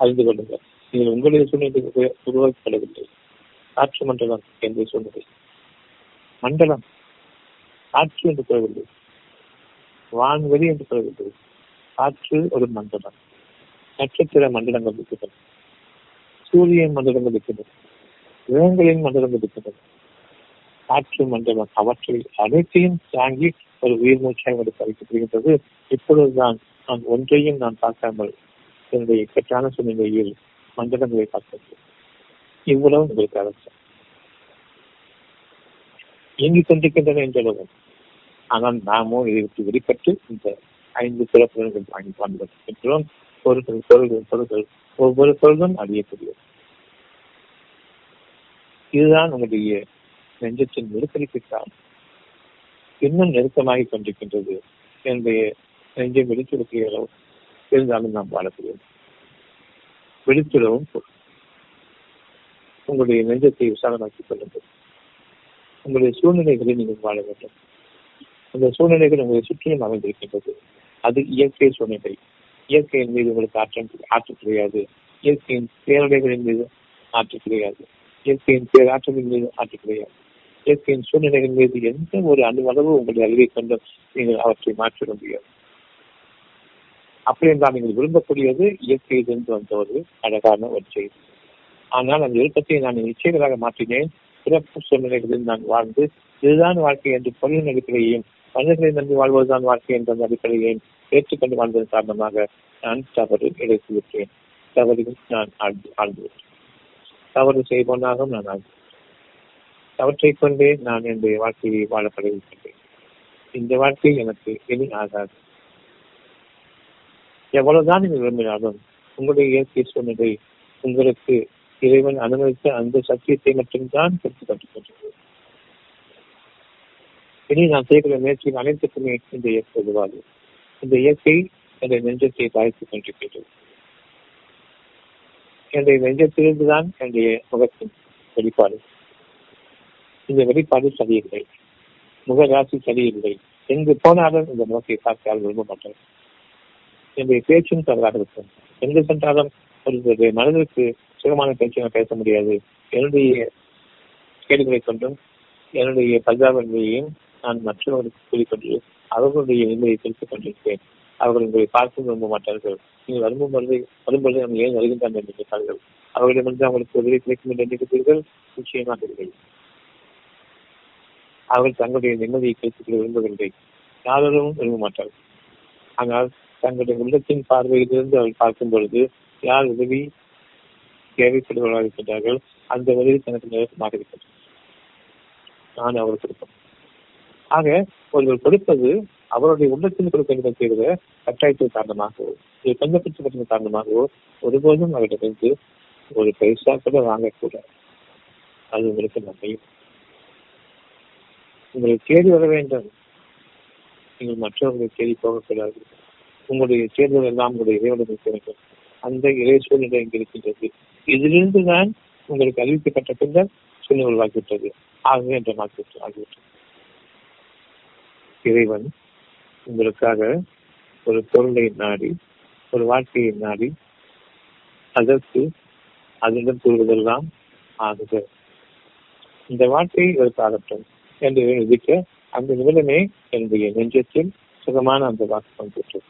அறிந்து கொள்ளுங்கள். நீங்கள் உங்களுடைய சூழ்நிலை உருவாக்கப்படவில்லை காற்று மண்டலம் என்று சூழ்நிலை மண்டலம். காற்று என்று கூறவில்லை வான்வெளி என்று கூறவில்லை காற்று ஒரு மண்டலம். நட்சத்திர மண்டலங்கள் இருக்கின்றன. சூரியன் மண்டலங்கள் இருக்கின்றன. கிரகங்களின் மண்டலங்கள் இருக்கின்றன. காற்று மண்டலம் அவற்றை அனைத்தையும் தாங்கி ஒரு உயிர் மூச்சாக எடுத்து அழைக்கப்படுகின்றது இப்பொழுதுதான் நான் ஒன்றையும் நான் பார்க்காமல் என்னுடைய இக்கட்டான சூழ்நிலையில் மண்டலங்களை பார்க்கிறது இவ்வளவு உங்களுக்கு அவசியம். இயங்கிக் கொண்டிருக்கின்றன என்றளவும் ஆனால் நாமோ இதை விட்டு வெளிப்பட்டு இந்த ஐந்து பிறப்புகள் வாங்கி வாழ்ந்திருக்கின்றோம் பொருட்கள் பொருள்கள் பொருள்கள் ஒவ்வொரு பொருளும் அறியக்கூடியது. இதுதான் உங்களுடைய நெஞ்சத்தின் நெருக்கடிக்கு இன்னும் நெருக்கமாகிக் கொண்டிருக்கின்றது என்னுடைய நெஞ்சம் வெளிச்சுடுக்கிய அளவு இருந்தாலும் நாம் வாழக்கூடிய வெளிச்சுடவும் உங்களுடைய நெஞ்சத்தை விசாலமாக்கிக் கொள்ளுங்கள். உங்களுடைய சூழ்நிலைகளை நீங்கள் வாழ வேண்டும். அந்த சூழ்நிலைகள் உங்களை சுற்றிலும் அமைந்திருக்கின்றது. அது இயற்கை சூழ்நிலை. இயற்கையின் மீது உங்களுக்கு ஆற்றம் ஆற்றல் கிடையாது. இயற்கையின் பேரடைகளின் மீது ஆற்றல் கிடையாது. இயற்கையின் பேராற்றலின் மீது ஆற்றல் கிடையாது. இயற்கையின் சூழ்நிலைகள் மீது எந்த ஒரு அணுவளவு உங்களுடைய அறிவை கொண்டு நீங்கள் அவற்றை மாற்றிட முடியாது. அப்படி என்றால் நீங்கள் விரும்பக்கூடியது இயற்கையிலிருந்து வந்த ஒரு அழகான ஒரு செய்தி ஆனால் அந்த விருப்பத்தை நான் நிச்சயங்களாக மாற்றினேன். சிறப்பு சூழ்நிலைகளில் நான் வாழ்ந்து இதுதான் வாழ்க்கை என்று பொருளின் அடிப்படையையும் மனிதர்களை நம்பி வாழ்வதுதான் வாழ்க்கை என்ற அடிப்படையையும் ஏற்றுக்கொண்டு வாழ்ந்ததன் காரணமாக நான் தவறு இழைத்து விட்டேன் தவறில் நான் ஆழ்ந்து விட்டேன் தவறு செய்வோனாகவும் நான் ஆழ்ந்து அவற்றை கொண்டே நான் என்னுடைய வாழ்க்கையை வாழ பழகிவிட்டேன். இந்த வாழ்க்கை எனக்கு இனி ஆகாது எவ்வளவுதான் நீங்கள் விரும்பினாலும் உங்களுடைய இயற்கை சூழ்நிலை உங்களுக்கு இறைவன் அனுமதித்த அந்த சத்தியத்தை மட்டும்தான் கொடுத்து கொண்டிருக்கின்றது இனி நான் செய்கிற முயற்சியில் அனைத்துக்குமே இந்த இயற்கை உருவாது இந்த இயற்கை என்னுடைய நெஞ்சத்தை பாதித்துக் கொண்டிருக்கிறது. என்னுடைய நெஞ்சத்திலிருந்துதான் என்னுடைய முகத்தின் வெளிப்பாடு. இந்த வெளிப்பாடு சரியில்லை. முகராசி சரியில்லை. எங்கு போனாலும் இந்த முகத்தை பார்த்தால் விரும்ப மாட்டேன் என்னுடைய பேச்சும் தவறாக இருக்கும். எங்கு சென்றாலும் ஒரு மனதிற்கு சுகமான பேச்சு நான் பேச முடியாது. என்னுடைய கேள்விகளை கொண்டும் என்னுடைய பஞ்சாபங்களையும் நான் மற்றவர்களுக்கு கூறிக்கொண்டு அவர்களுடைய நிலையை தெரிவித்துக் கொண்டிருக்கிறேன். அவர்கள் உங்களை பார்க்க விரும்ப மாட்டார்கள். நீங்கள் வரும்பொழுது வரும்பொழுது நம்ம ஏன் வருகின்றான் என்று கேட்டார்கள் அவர்களிடமிருந்து அவங்களுக்கு உதவி கிடைக்கும் என்று நினைக்கிறீர்கள் நிச்சயமாக இல்லை. அவர்கள் தங்களுடைய நிம்மதியை பேசிக்கொள்ள விரும்பவில்லை. யாரும் விரும்ப மாட்டார்கள் ஆனால் தங்களுடைய உள்ளத்தின் பார்வையிலிருந்து அவர்கள் பார்க்கும் பொழுது யார் உதவி தேவைப்படுபவர்களாக இருக்கின்றார்கள் அந்த உதவி தனக்கு நிரப்பமாக இருக்கின்றது. நான் அவர் கொடுப்போம் ஆக ஒருவர் கொடுப்பது அவருடைய உள்ளத்தில் கொடுக்க வேண்டும் கட்டாயத்தின் காரணமாகவோ இது கொஞ்சப்பட்டத்தின் காரணமாகவோ ஒருபோதும் அவரிடமிருந்து ஒரு பைசா கூட வாங்கக்கூடாது. அது உங்களுக்கு நன்மையும் உங்களை தேடி வர வேண்டும். நீங்கள் மற்றவர்களை தேடி போகக்கூடாது உங்களுடைய தேர்தல் எல்லாம் உங்களுடைய இறைவனுக்கு வேண்டும். அந்த இறை சூழ்நிலை இங்கு இருக்கின்றது. இதிலிருந்து தான் உங்களுக்கு அறிவிக்கப்பட்ட பின்னர் சூழ்நிலை உருவாக்கிவிட்டது ஆகவே என்ற மாற்றி ஆகிவிட்டது இறைவன் உங்களுக்காக ஒரு பொருளை நாடி ஒரு வாழ்க்கையை நாடி அதற்கு அதனிடம் கூறுவதெல்லாம் ஆகுது இந்த வாழ்க்கையை எடுத்தாகட்டும் என்று விதிக்க அந்த நிமிடமே என்னுடைய நெஞ்சத்தில் சுகமான அந்த வாக்கு பெற்றது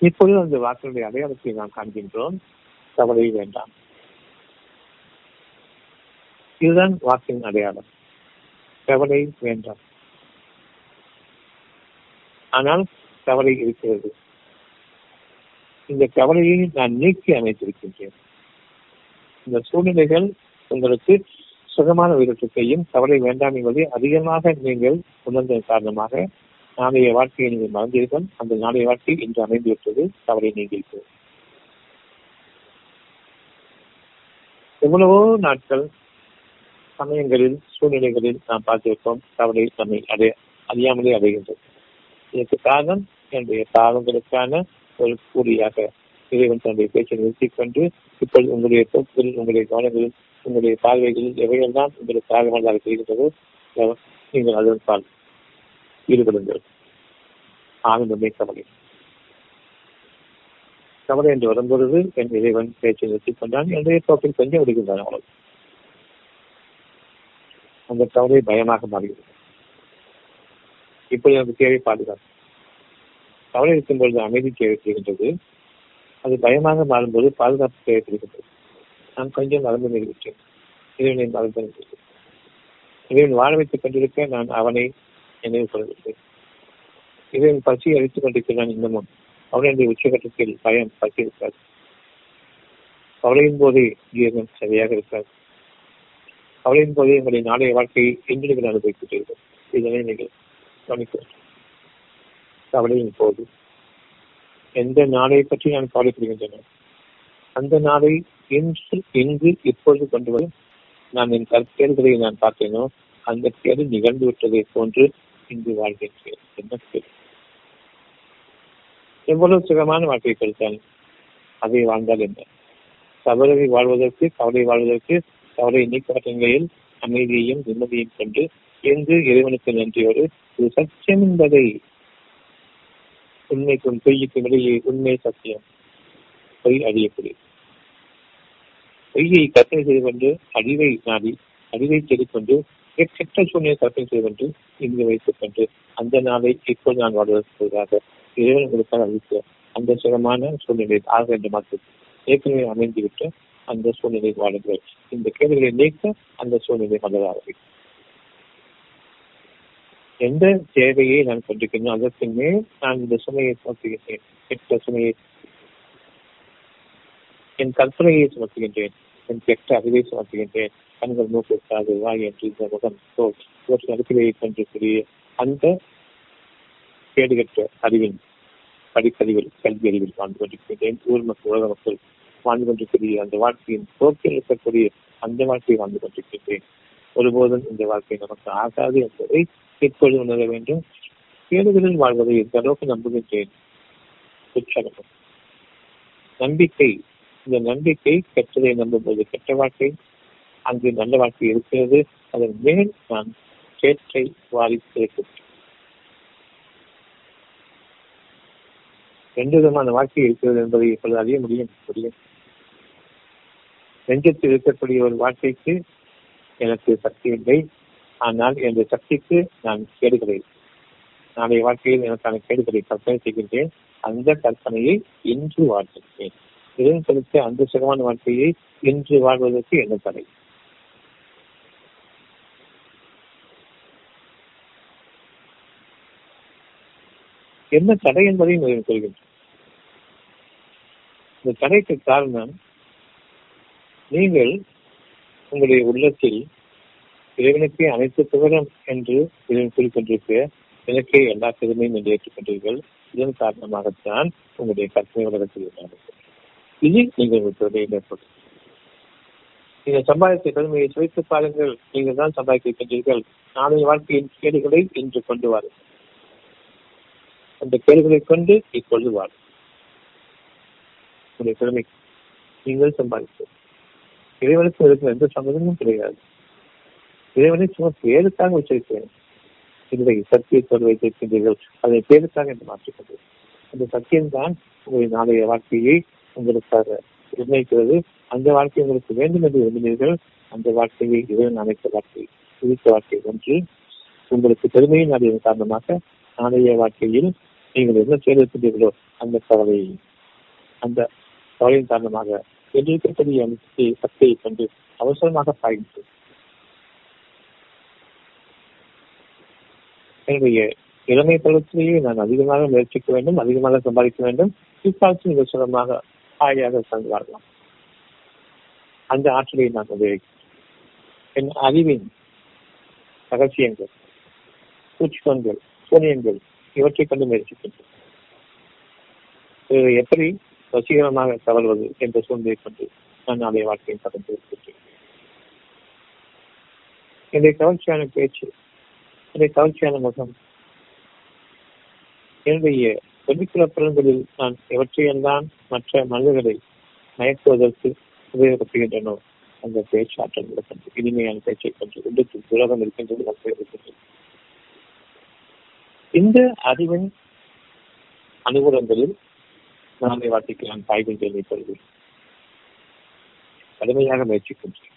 இப்பொழுது அந்த வாக்கினுடைய அடையாளத்தை நாம் காண்கின்றோம். கவலை வேண்டாம். இதுதான் வாக்கின் அடையாளம். கவலை வேண்டாம். ஆனால் கவலை இருக்கிறது. இந்த கவலையை நான் நீக்கி அமைத்திருக்கின்றேன். இந்த சூழ்நிலைகள் உங்களுக்கு சுகமான உயிரோட்டத்தையும் கவலை வேண்டாம் என்பதை அதிகமாக நீங்கள் உணர்ந்ததன் காரணமாக நாளைய வாழ்க்கையை நீங்கள் மறந்தீர்கள். அந்த நாளைய வாழ்க்கை இன்று அமைந்துவிட்டது. கவலை நீங்கியிருக்கிறது எவ்வளவோ நாட்கள் சமயங்களில் சூழ்நிலைகளில் நாம் பார்த்திருக்கோம் கவலை நம்மை அடைய அறியாமலே அடைகின்றது. இதற்கு காரணம் என்னுடைய பாவங்களுக்கான ஒரு கூலியாக இறைவன் தன்னுடைய பேச்சை நிறுத்திக் கொண்டு இப்பொழுது உங்களுடைய போக்குகளில் உங்களுடைய கவனங்களில் உங்களுடைய பார்வைகளில் எவையெல்லாம் உங்களுக்கு காரணமாக செய்கின்றதோ நீங்கள் அதன் பால் ஈடுபடுங்கள் ஆனந்தமே கவலை. கவலை என்று வரும்பொழுது என் இறைவன் பேச்சை நிறுத்திக் கொண்டான். என்னுடைய போக்கில் கொஞ்சம் விடுகின்றான் அவளுக்கு அந்த கவலை பயமாக மாறுகிறது இப்படி எனக்கு தேவை பாதுகாப்பு. கவலை இருக்கும் பொழுது அமைதி தேவைப்படுகின்றது அது பயமாக மாறும்போது பாதுகாப்பு தேவைப்படுகின்றது நான் கொஞ்சம் மறந்து நிறுவிட்டேன் இறைவனை மறந்து நிறுவிட்டேன் இறைவன் வாழ வைத்துக் கொண்டிருக்க நான் அவனை நினைவு கொள்ளவில்லை இறைவன் பசி அழித்துக் கொண்டிருக்கிறான் இன்னமும். அவனுடைய உச்சகட்டத்தில் பயம் பசி இருக்காது கவலையின் போதே ஜீவனம் சரியாக இருக்காது. கவலையின் போதே உங்களுடைய நாளைய வாழ்க்கையை இன்று நீங்கள் அனுபவிக்கிறீர்கள். இதனை நீங்கள் கவனிக்க கவலையின் போது எந்த நாளை பற்றி நான் கவலைப்படுகின்றன? அந்த நாளை இன்று எங்கு இப்பொழுது கொண்டு வரும் நான் என் கற்கேடுகளை நான் பார்த்தேனோ அந்த கேடு நிகழ்ந்து விட்டதை போன்று இங்கு வாழ்கின்றேன். என்ன கேள்வி எவ்வளவு சுகமான வாழ்க்கை கொடுத்தால் அதை வாழ்ந்தால் என்ன? தவறை வாழ்வதற்கு கவலை வாழ்வதற்கு கவலை நீக்கப்பட்ட நிலையில் அமைதியையும் நிம்மதியையும் கொண்டு எங்கு இறைவனுக்கு நன்றியோடு இது சத்தியம் என்பதை உண்மைக்கும் பொய்யுக்கும் இடையே உண்மை சத்தியம். பொய் அழியக்கூடிய. பொய்யை கற்பனை செய்து கொண்டு அழிவை நாடி அழிவை தேடிக்கொண்டு கெட்ட சூழ்நிலை கற்பனை செய்து கொண்டு இங்கு வைத்துக் கொண்டு அந்த நாளை இப்போது நான் வாழ்வதற்காக இறைவன் உங்களுக்காக அளித்த அந்த சுகமான சூழ்நிலை ஆக வேண்டும் மாற்றம் ஏற்கனவே அமைந்துவிட்டு அந்த சூழ்நிலை வாழுங்கள். இந்த கேள்விகளை நீக்க அந்த சூழ்நிலை வளராக எந்த தேவையை நான் கொண்டிருக்கிறேன் அதற்கு மேல் நான் இந்த சுமையை சுமத்துகின்றேன் கெட்ட சுமையை என் கற்பனையை சுமத்துகின்றேன். என் கெட்ட அறிவை சுமத்துகின்றேன். கண்கள் மூக்கு வாய் என்று இந்த முகம் தோல் இவற்றின் அடிப்படையை கொண்டிருக்கிற அந்த கேடுகட்ட அறிவின் படிப்பறிவில் கல்வி அறிவில் வாழ்ந்து கொண்டிருக்கின்றேன். ஊர் மக்கள் உலக மக்கள் வாழ்ந்து கொண்டிருக்கிற அந்த வாழ்க்கையின் போக்கில் இருக்கக்கூடிய அந்த வாழ்க்கையை வாழ்ந்து கொண்டிருக்கின்றேன். ஒருபோதும் இந்த வாழ்க்கை நமக்கு ஆகாது என்பதை இப்பொழுது உணர வேண்டும்? கேடுகளில் வாழ்வதை எந்த அளவுக்கு நம்புகின்றேன்? உற்சாகம். நம்பிக்கை இந்த நம்பிக்கை கெட்டதை நம்பும்போது கெட்ட வாழ்க்கை அங்கு நல்ல வாழ்க்கை இருக்கிறது. அதன் மேல் நான் கேட்டை வாரி சேர்க்கின்றேன் ரெண்டு விதமான வாழ்க்கை இருக்கிறது என்பதை இப்பொழுது அறிய முடியும் புரியும். நெஞ்சத்தில் இருக்கக்கூடிய ஒரு வாழ்க்கைக்கு எனக்கு சக்தி இல்லை. ஆனால் என்னுடைய சக்திக்கு நான் கேடுகிறேன் நாளைய வாழ்க்கையில் எனக்கான கேடுகளை கற்பனை செய்கின்றேன். அந்த கற்பனையை இன்று வாழ்த்துகிறேன் இதன் செலுத்த அந்த சுகமான வாழ்க்கையை இன்று வாழ்வதற்கு என்ன தடை? என்ன தடை என்பதையும் இதில் சொல்கின்றேன். இந்த தடைக்கு காரணம் நீங்கள் உங்களுடைய உள்ளத்தில் இறைவனுக்கே அனைத்து புகழும் என்று இறைவன் கூறிக்கொண்டிருக்க எனக்கே எல்லா பெருமையும் என்று ஏற்றுக்கொண்டீர்கள். இதன் காரணமாகத்தான் உங்களுடைய கற்பனை உலகத்தில் நடக்கிறது இது நீங்கள் உங்கள் நீங்கள் சம்பாதித்த பெருமையை சுவைத்து பாருங்கள். நீங்கள் தான் சம்பாதிக்கின்றீர்கள் நாளைய வாழ்க்கையின் கேடுகளை இன்று கொண்டு வாருங்கள் அந்த கேடுகளை கொண்டு இப்பொழுது வாழும் உங்களுடைய பெருமை நீங்கள் சம்பாதித்தது இறைவனுக்கு இருக்கிற எந்த சம்மதமும் கிடையாது. இறைவனை சும்மா பேருக்காக வச்சிருக்கிறேன் இல்லை சத்தியத்தோடு வைத்திருக்கின்றீர்கள். அதை பேருக்காக என்று மாற்றிக்கொண்டு அந்த சத்தியம்தான் உங்களுடைய நாளைய வாழ்க்கையை உங்களுக்காக நிர்ணயிக்கிறது அந்த வாழ்க்கை உங்களுக்கு வேண்டும் என்று விரும்பினீர்கள். அந்த வாழ்க்கையை இறைவன் அமைத்த வாழ்க்கை குறித்த வாழ்க்கை ஒன்று உங்களுக்கு பெருமையை நாடியதன் காரணமாக நாளைய வாழ்க்கையில் நீங்கள் என்ன செய்திருக்கின்றீர்களோ அந்த கவலையை அந்த கவலையின் காரணமாக எதிர்க்கக்கூடிய சக்தியை கொண்டு அவசரமாக பாய்ந்து. என்னுடைய இளமை பருவத்திலேயே நான் அதிகமாக முயற்சிக்க வேண்டும் அதிகமாக சம்பாதிக்க வேண்டும். இக்காலத்தில் மிக சுலமாக ஆயாக வரலாம் அந்த ஆற்றலை நான் உபயோகிக்கிறேன் என் அறிவின் ரகசியங்கள் பூச்சிக்கொண்கள் சூனியங்கள் இவற்றை கொண்டு முயற்சிக்கின்றேன் எப்படி வசீகரமாக தவறுவது என்ற சூழ்நிலை கொண்டு நான் நாளைய வாழ்க்கையை கடந்து இருக்கின்றேன் என்னுடைய கவர்ச்சியான பேச்சு என்னுடைய கவர்ச்சியான முகம் என்னுடைய வெளிப்புற புலன்களில் நான் எவற்றையெல்லாம் மற்ற மனிதர்களை மயக்குவதற்கு உபயோகப்படுகின்றனோ அந்த பேச்சாற்றல் நடக்கின்றது இனிமையான பேச்சை கொண்டு உள்ளத்தில் உலகம் இருக்கின்றது மக்கள் இருக்கின்றது. இந்த அறிவின் அனுகூலங்களில் நாளை வாழ்க்கைக்கு நான் பாய்கின்றேன் இப்பொழுது. கடுமையாக முயற்சிக்கின்றேன்.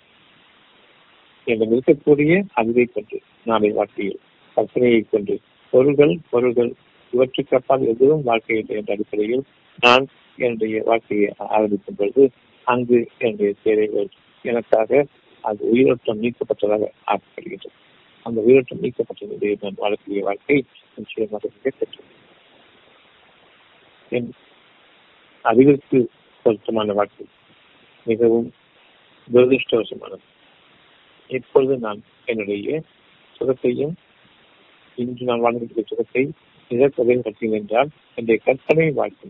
என்னிடம் இருக்கக்கூடிய அறிவை கொண்டு நாளை வாழ்க்கையில் கற்பனையை கொண்டு பொருள்கள் பொருள்கள் இவற்றுக்கு அப்பால் எதுவும் வாழ்க்கை இல்லை என்ற அடிப்படையில் நான் என்னுடைய வாழ்க்கையை ஆரம்பிக்கும் பொழுது அங்கு என்னுடைய தேவைகள் எனக்காக அது உயிரோட்டம் நீக்கப்பட்டதாக ஆக்கப்படுகின்றது அந்த உயிரோட்டம் நீக்கப்பட்ட நான் வாழக்கூடிய வாழ்க்கை நிச்சயமாக மிக பெற்றது என் அறிவிற்கு பொருத்தமான வாழ்க்கை மிகவும் துரதிருஷ்டவசமானது. இப்பொழுது நான் என்னுடைய சுகத்தையும் இன்று நான் வாழ்ந்திருக்கிற சுகத்தை இதற்கதையும் கற்றேன் என்றால் என்னுடைய கற்பனை வாழ்க்கை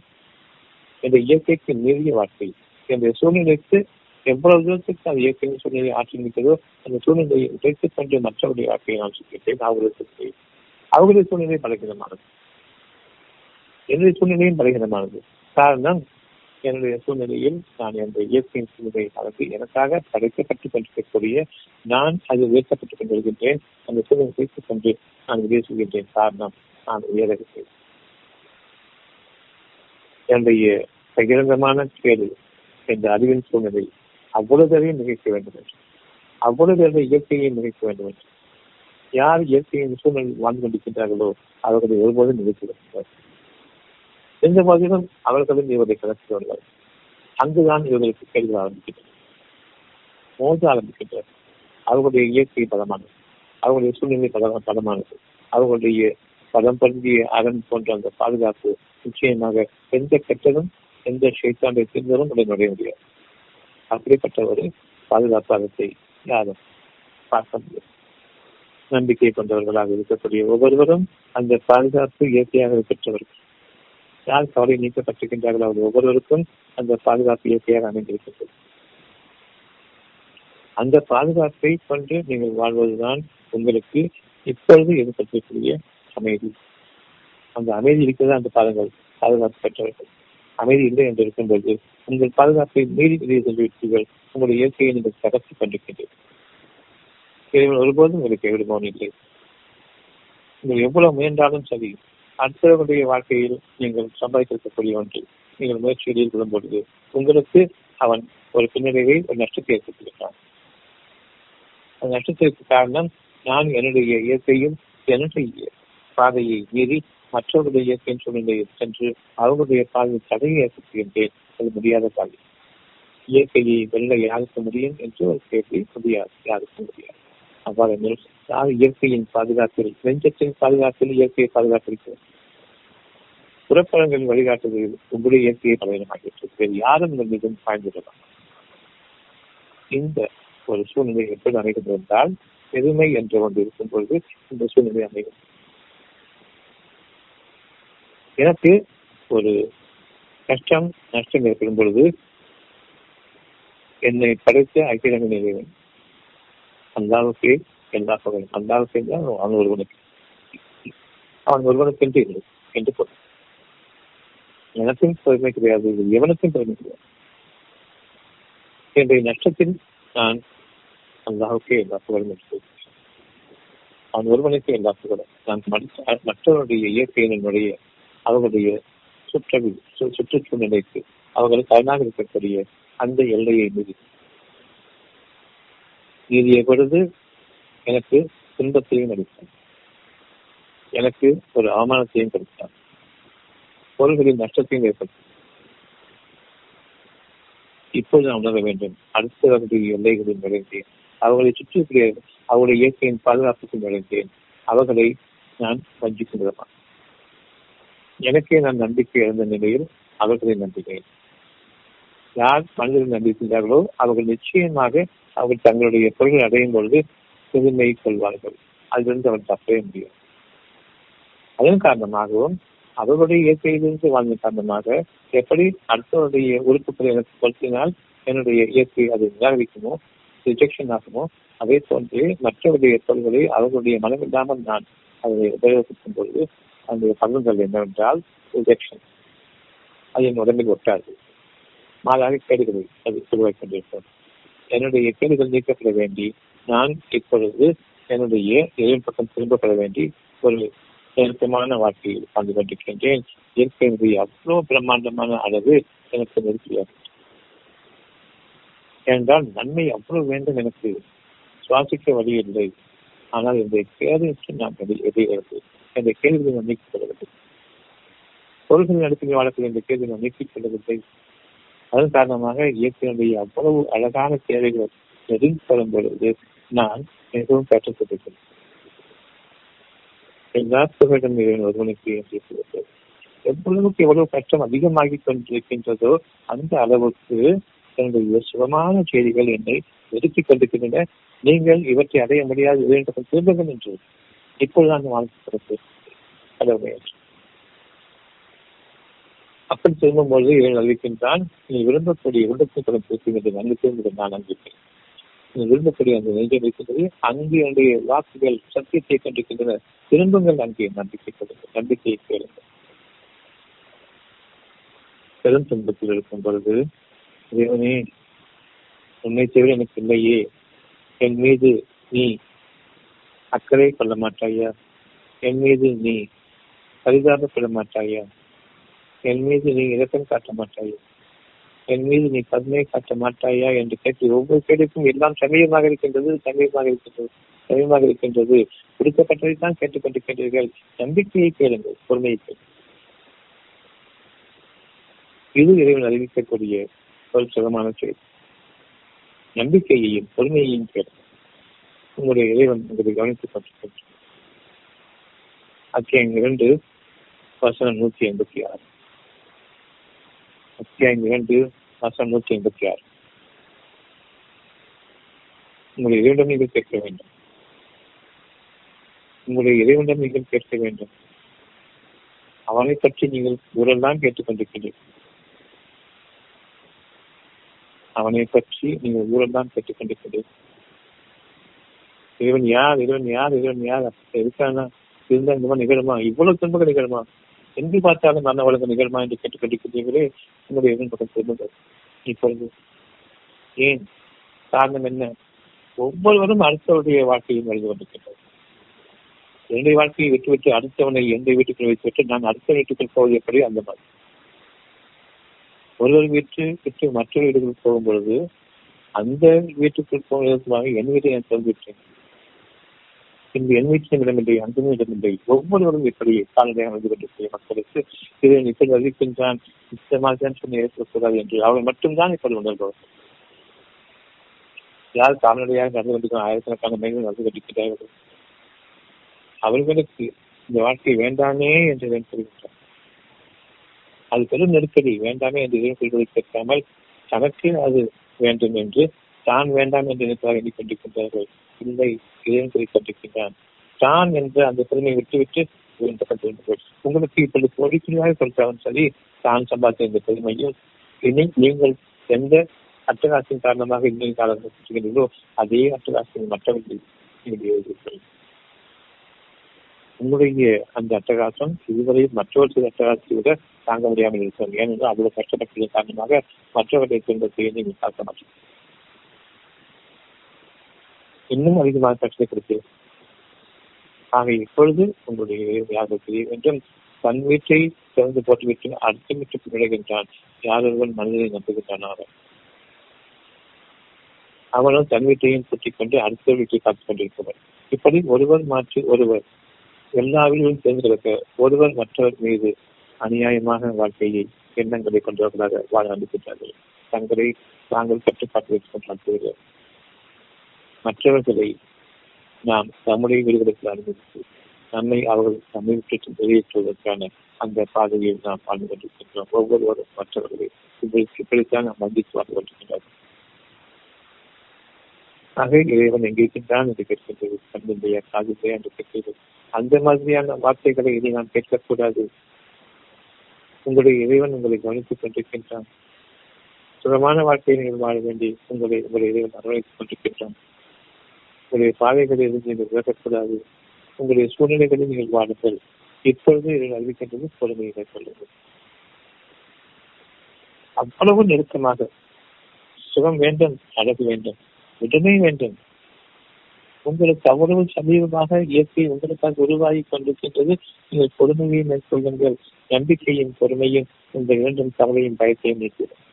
என்னுடைய இயற்கைக்கு மீறிய வாழ்க்கை என்னுடைய சூழ்நிலைக்கு எவ்வளவு தூரத்துக்கு அந்த இயற்கை சூழ்நிலை ஆற்றி நிற்கிறதோ அந்த சூழ்நிலையை உடைத்துக் கொண்டு மற்றவருடைய வாழ்க்கையை நான் சுற்றிட்டேன் அவர்களுக்கு அவர்களுடைய சூழ்நிலை பலகீனமானது. என்னுடைய சூழ்நிலையும் பலகீனமானது. காரணம் என்னுடைய சூழ்நிலையில் நான் என்ற இயற்கையின் சூழ்நிலையை கலந்து எனக்காக படைக்கப்பட்டுக் கொண்டிருக்கக்கூடிய நான் அது உயர்த்தப்பட்டுக் கொண்டிருக்கின்றேன் அந்த சூழ்நிலை வைத்துக் கொண்டு நான் வெளியே சொல்கின்றேன். காரணம் நான் உயரவில்லை என்னுடைய பகிரங்கமான கேடு என்ற அறிவின் சூழ்நிலை அவ்வளவு தரையும் வேண்டும் என்று. அவ்வளவு தடவை இயற்கையை நிகழ்த்த வேண்டும் என்று. யார் இயற்கையின் சூழ்நிலை வாழ்ந்து கொண்டிருக்கின்றார்களோ அவர்களை ஒருபோதும் நிகழ்த்தி எந்த வகையிலும் அவர்களும் இவரை கலக்கிறார்கள் அங்குதான் இவர்களுக்கு கேள்வி ஆரம்பிக்கின்றனர் மோச ஆரம்பிக்கின்றனர் அவர்களுடைய இயற்கை பலமானது. அவர்களுடைய சூழ்நிலை பலமானது. அவர்களுடைய பதம் பொருந்திய அரண் போன்ற அந்த பாதுகாப்பு நிச்சயமாக எந்த கெட்டதும் எந்த சைத்தாண்டை தீர்ந்ததும் உடைய நுழைய முடியாது. அப்படிப்பட்ட ஒரு பாதுகாப்பாகத்தை யாரும் பார்க்க முடியும் நம்பிக்கை கொண்டவர்களாக இருக்கக்கூடிய ஒவ்வொருவரும் அந்த பாதுகாப்பு இயற்கையாக பெற்றவர்கள். யார் கவலை நீக்கப்பட்டிருக்கின்றார்கள் அவர் ஒவ்வொருவருக்கும் அந்த பாதுகாப்பு இயற்கையாக அமைந்திருக்கிறது. அந்த பாதுகாப்பை கொண்டு நீங்கள் வாழ்வதுதான் உங்களுக்கு இப்பொழுது ஏற்பட்டிருக்கக்கூடிய அமைதி. அந்த அமைதி இருக்கிறது அந்த பாதங்கள் பாதுகாப்பு பெற்றவர்கள். அமைதி இல்லை என்று இருக்கும்போது உங்கள் பாதுகாப்பை மீறி வெளியே சென்றுவிட்டீர்கள் உங்களுடைய இயற்கையை நீங்கள் தகர்த்து கொண்டிருக்கின்றீர்கள். இறைவன் ஒருபோதும் உங்களுக்கு கைவிடுபவன் இல்லை. நீங்கள் எவ்வளவு முயன்றாலும் சரி அடுத்தவர்களுடைய வாழ்க்கையில் நீங்கள் சம்பாதித்திருக்கக்கூடிய ஒன்று. நீங்கள் முயற்சியில் ஈடுபடும் பொழுது உங்களுக்கு அவன் ஒரு பின்னடைவை ஒரு நஷ்டத்தை ஏற்படுத்தியிருக்கான் அந்த நஷ்டத்திற்கு காரணம் நான் என்னுடைய இயற்கையும் என்னுடைய பாதையை மீறி மற்றவர்களுடைய இயற்கையின் சூழ்நிலையில் சென்று அவர்களுடைய பாதையில் தடையை ஏற்படுத்துகின்றேன் அது முடியாத பாதை. இயற்கையை வெள்ளை யாருக்கு முடியும் என்று ஒரு கேள்வி முடியாது யாருக்கும் முடியாது. அவ்வாறு யார் இயற்கையின் பாதுகாப்பில் நெஞ்சத்தின் பாதுகாப்பில் இயற்கையை பாதுகாத்திருக்கிறது? புறப்படங்களின் வழிகாட்டுதலில் உங்களுடைய இயற்கையை பலவீனமாகிவிட்டது வேறு யாரும் இந்த மீதும் பாய்ந்துவிடலாம் இந்த ஒரு சூழ்நிலை எப்படி அமைகிறது என்றால் பெருமை என்று ஒன்று இருக்கும் பொழுது இந்த சூழ்நிலை அமைகிறது எனக்கு ஒரு கஷ்டம் நஷ்டம் ஏற்படும் பொழுது என்னை படைத்த அகிலங்க அந்த அளவுக்கு எல்லா பகலும் அந்தாவுக்கு என்றால் அவன் ஒருவனுக்கு. அவன் ஒருவனுக்கு என்று இல்லை என்று பொருள். எனக்கும் பெருமை கிடையாது எவனுக்கும் பெருமை கிடையாது. என்னுடைய நஷ்டத்தில் நான் அல்லாவுக்கே எல்லா புகழும் என்று அவன் ஒருவனுக்கு எல்லா புகழும். நான் மற்றவருடைய இயற்கையினுடைய அவர்களுடைய சுற்று சுற்றுச்சூழ்நிலைக்கு அவர்களுக்கு அரணாக இருக்கக்கூடிய அந்த எல்லையை மீறி. நீதியை பொழுது எனக்கு துன்பத்தையும் அளித்தான். எனக்கு ஒரு அவமானத்தையும் கொடுத்தான். பொருள்களின் நஷ்டத்தையும் ஏற்படுத்தும் இப்போது நான் உணர வேண்டும். அடுத்தவர்களுடைய எல்லைகளில் நுழைந்தேன். அவர்களை சுற்றிக்கூடிய அவருடைய இயற்கையின் பாதுகாப்புக்கு நுழைந்தேன். அவர்களை நான் வஞ்சிக்கும் விதமாக. எனக்கே நான் நம்பிக்கை எழுந்த நிலையில் அவர்களை நம்புகிறேன் யார் மனிதர்கள் நம்பியிருக்கிறார்களோ அவர்கள் நிச்சயமாக அவர்கள் தங்களுடைய பொருள்கள் அடையும் பொழுது புதுமை கொள்வார்கள். அதிலிருந்து அவர் தப்பவே முடியும். அதன் காரணமாகவும் அவருடைய இயற்கையிலிருந்து வாழ்ந்த காரணமாக எப்படி அடுத்தவருடைய உறுப்புகளை எனக்கு கொளுத்தினால் என்னுடைய இயற்கை அது நிராகரிக்குமோ ரிஜெக்ஷன் ஆகுமோ அதே போன்று மற்றவருடைய பொருள்களை அவர்களுடைய மனமில்லாமல் நான் அதை உபயோகிக்கும் பொழுது அந்த பங்குகள் என்னவென்றால் ரிஜெக்ஷன் அது என் உடம்பில் ஒட்டாது. மாறாக கேடுகளை அது உருவாக்கி கொண்டிருக்கும். என்னுடைய கேடுகள் நீக்கப்பட வேண்டி நான் இப்பொழுது என்னுடைய இறைவன் பக்கம் திரும்பப்பட வேண்டி ஒரு நெருக்கமான வாழ்க்கையில் வாழ்ந்து கொண்டிருக்கின்றேன். இயற்கையினுடைய அவ்வளவு பிரம்மாண்டமான அளவு எனக்கு நெருக்கியாது. ஏனென்றால் நன்மை அவ்வளவு வேண்டும் எனக்கு. சுவாசிக்க வழி இல்லை. ஆனால் இந்த கேள்விக்கு நாம் எதிர்கிறது என்ற கேள்விகளை நான் நீக்கிக் கொள்ளவில்லை. பொருள்களின் அடிப்படையில் வாழக்கூடிய இந்த கேள்வி நான் நீக்கிக் கொள்ளவில்லை. அதன் காரணமாக இயற்கையினுடைய அவ்வளவு அழகான தேவைகள் நெருங்கப்படும் பொழுது நான் மிகவும் கற்றுக்கொண்டிருக்கிறேன் எல்லா புகழும் ஒருவனுக்கு என்று எவ்வளவுக்கு எவ்வளவு கஷ்டம் அதிகமாகி கொண்டிருக்கின்றதோ அந்த அளவுக்கு என்னுடைய சுகமான செய்திகள் என்னை ஒதுக்கிக் கொண்டிருக்கின்றன. நீங்கள் இவற்றை அடைய முடியாது இறைவன் திரும்புங்கள் என்று. இப்பொழுது அந்த வாழ்க்கை கடவுளை அப்படி பொழுது இவன் அறிவிக்கின்றான் நீ விரும்பக்கூடிய உள்ளத்துக்குடன் பேசும் என்று நன்கு திரும்புகிறேன் நான் நம்பிக்கிறேன் நீ விரும்பக்கூடிய அந்த நெஞ்சை வைக்கின்றது அங்கு என்னுடைய வாக்குகள் சத்தியத்தை கொண்டிருக்கின்றன திரும்பங்கள் அங்கே நம்பிக்கை கொடுங்கள். நம்பிக்கையை கேளுங்கள். பெரும் துன்பத்தில் இருக்கும் பொழுது இறைவனே உன்னை தவிர எனக்கு இல்லையே. என் மீது நீ அக்கறை கொள்ள மாட்டாயா என் மீது நீ பரிதாபப்பட மாட்டாயா என் மீது நீ இரக்கம் காட்ட மாட்டாயா என் மீது நீ கருணை காட்ட மாட்டாயா என்று கேட்டு ஒவ்வொரு கேடுக்கும் எல்லாம் சமயமாக இருக்கின்றது சமயமாக இருக்கின்றது சமயமாக இருக்கின்றது. கொடுக்கப்பட்டதை தான் கேட்டுக்கொண்டிருக்கின்றீர்கள். நம்பிக்கையை கேளுங்கள் பொறுமையை கேளுங்கள். இது இறைவன் அறிவிக்கக்கூடிய ஒரு சுகமான செய்தி. நம்பிக்கையையும் பொறுமையையும் கேளுங்கள். உங்களுடைய இறைவன் உங்களை கவனித்துக் கொண்டிருக்கின்றார் அத்தியாயம் இரண்டு வசனம் நூத்தி எண்பத்தி ஆறு. அத்தியாயம் இரண்டு வசனம் நூத்தி எண்பத்தி ஆறு. உங்களை இறைவனிடம் நீங்கள் கேட்க வேண்டும். உங்களுடைய இறைவனிடம் நீங்கள் கேட்க வேண்டும். அவனை பற்றி நீங்கள் ஊரெல்லாம் கேட்டுக்கொண்டிருக்கின்றீர்கள் அவனை பற்றி நீங்கள் ஊரெல்லாம் கேட்டுக்கொண்டிருக்கிறீர்கள். இறைவன் யார்? இறைவன் யார்? இறைவன் யார்? இருக்கானா? இருந்தா இந்த மாதிரி நிகழுமா? இவ்வளவு துன்பங்கள் நிகழுமா? எங்கு பார்த்தாலும் மரண உலகம் நிகழ்மா என்று கேட்டுக்கொண்டிருக்கிறீர்களே உங்களுடைய இறைவன் பக்கம் திரும்புங்கள். இப்பொழுது ஏன்? காரணம் என்ன? ஒவ்வொருவரும் அடுத்தவருடைய வாழ்க்கையும் எழுதி கொண்டிருக்கின்றது என்னுடைய வாழ்க்கையை விட்டு விட்டு அடுத்தவனை எந்த வீட்டுக்குள் வைத்து விட்டு நான் அடுத்த வீட்டுக்குள் போவது எப்படி அந்த மாதிரி. ஒருவர் வீட்டு விட்டு மற்றொரு வீட்டுக்குள் போகும் பொழுது அந்த வீட்டுக்குள் போவதற்காக என் வீட்டை நான் சொல்லிவிட்டேன் பின்பு என் இடமில்லை அங்குமே இடமில்லை ஒவ்வொருவரும் இப்படி கால்நடையாக அமைந்து கொண்டிருக்கிற மக்களுக்கு இதை இப்படி அறிவிக்கின்றான். நிச்சயமாக மாதிரி ஏற்படக்கூடாது என்று. அவர்கள் மட்டும்தான் இப்படி உணர்பவர். யார் கால்நடையாக நடந்து கொண்டிருக்கிற ஆயிரக்கணக்கான மைகள் நடந்து கொண்டிருக்கிறார்கள்? அவர்களுக்கு இந்த வாழ்க்கை வேண்டாமே என்று சொல்கின்றார் அது பெரும் நெருக்கடி. வேண்டாமே என்று இறைவன் சொல்வதை கேட்காமல் தனக்கு அது வேண்டும் என்று தான் வேண்டாம் என்று நினைப்பதாக எண்ணிக்கொண்டிருக்கின்றார்கள் இல்லை இறைவன் சொல்லி தான் என்ற அந்த பெருமையை விட்டுவிட்டு உங்களுக்கு இப்படி கோடிக்கடியாக சொல்றவன் சரி தான் சம்பாதித்த இந்த பெருமையும் இனி நீங்கள் எந்த அட்டகாசின் காரணமாக இன்னும் காலம் அதே அட்டகாசின் மற்றவர்கள் உங்களுடைய அந்த அட்டகாசம் இதுவரை மற்றவர்கள் அட்டகாசத்தை விட தாங்க முடியாமல் இருக்கிறோம் ஏனென்றால் அவ்வளவு கஷ்டப்பட்டதன் காரணமாக மற்றவர்களை துன்பத்தை நீங்கள் பார்க்க மாட்டீங்க இன்னும் அதிகமாக கஷ்டத்தை கொடுத்தேன். ஆக இப்பொழுது உங்களுடைய யாரும் என்றும் தன் வீட்டை திறந்து போட்டுவிட்டு அடுத்த வீட்டுக்கு விளைகின்றான் யாரொருவன் மனதில் நம்புகின்றான் அவன். அவனும் தன் வீட்டையும் கூட்டிக் கொண்டு அடுத்த வீட்டை காத்துக் கொண்டிருப்பவன். இப்படி ஒருவர் மாற்றி ஒருவர் எல்லா வீடுகளும் தேர்ந்தெடுக்க ஒருவர் மற்றவர் மீது அநியாயமாக வாழ்க்கையை எண்ணங்களை கொண்டவர்களாக வாழ அனுப்புகிறார்கள் தங்களை தாங்கள் கட்டுப்பாட்டு வைத்துக் கொண்டு மற்றவர்களை நாம் நம்முடைய வீடுகளுக்கு அனுமதித்து நம்மை அவர்கள் நம்மை விட்டு வெளியேற்றுவதற்கான அந்த பாதையை நாம் வாழ்ந்து கொண்டிருக்கின்றோம். ஒவ்வொருவரும் மற்றவர்களை இப்படித்தான் நாம் மந்தித்து வாழ்ந்து கொண்டிருக்கின்றோம். ஆக இறைவன் எங்கிருக்கின்றான் என்று கேட்கின்றது. கண்ணுடைய காதிலே என்று கேட்கிறது அந்த மாதிரியான வார்த்தைகளை இனி நாம் கேட்கக்கூடாது. உங்களுடைய இறைவன் உங்களை கவனித்துக் கொண்டிருக்கின்றான். சுகமான வாழ்க்கையை நீங்கள் வாழ வேண்டி உங்களை உங்களுடைய இறைவன் அரவணைத்துக் கொண்டிருக்கின்றான். உங்களுடைய பாதைகளில் இருந்து நீங்கள் விலகக்கூடாது. உங்களுடைய சூழ்நிலைகளில் நீங்கள் வாழுங்கள் இப்பொழுது இதை அறிவிக்கின்றது பொறுமையை மேற்கொள்ளுங்கள். அவ்வளவு நெருக்கமாக சுகம் வேண்டும் அழகு வேண்டும் உடனே வேண்டும். உங்களுக்கு அவ்வளவு சமீபமாக இயற்கை உங்களுக்காக உருவாகி கொண்டிருக்கின்றது. நீங்கள் பொறுமையை மேற்கொள்ளுங்கள். நம்பிக்கையும் பொறுமையும் இந்த இரண்டும் கவலையும் பயத்தையும் நீக்கிடும்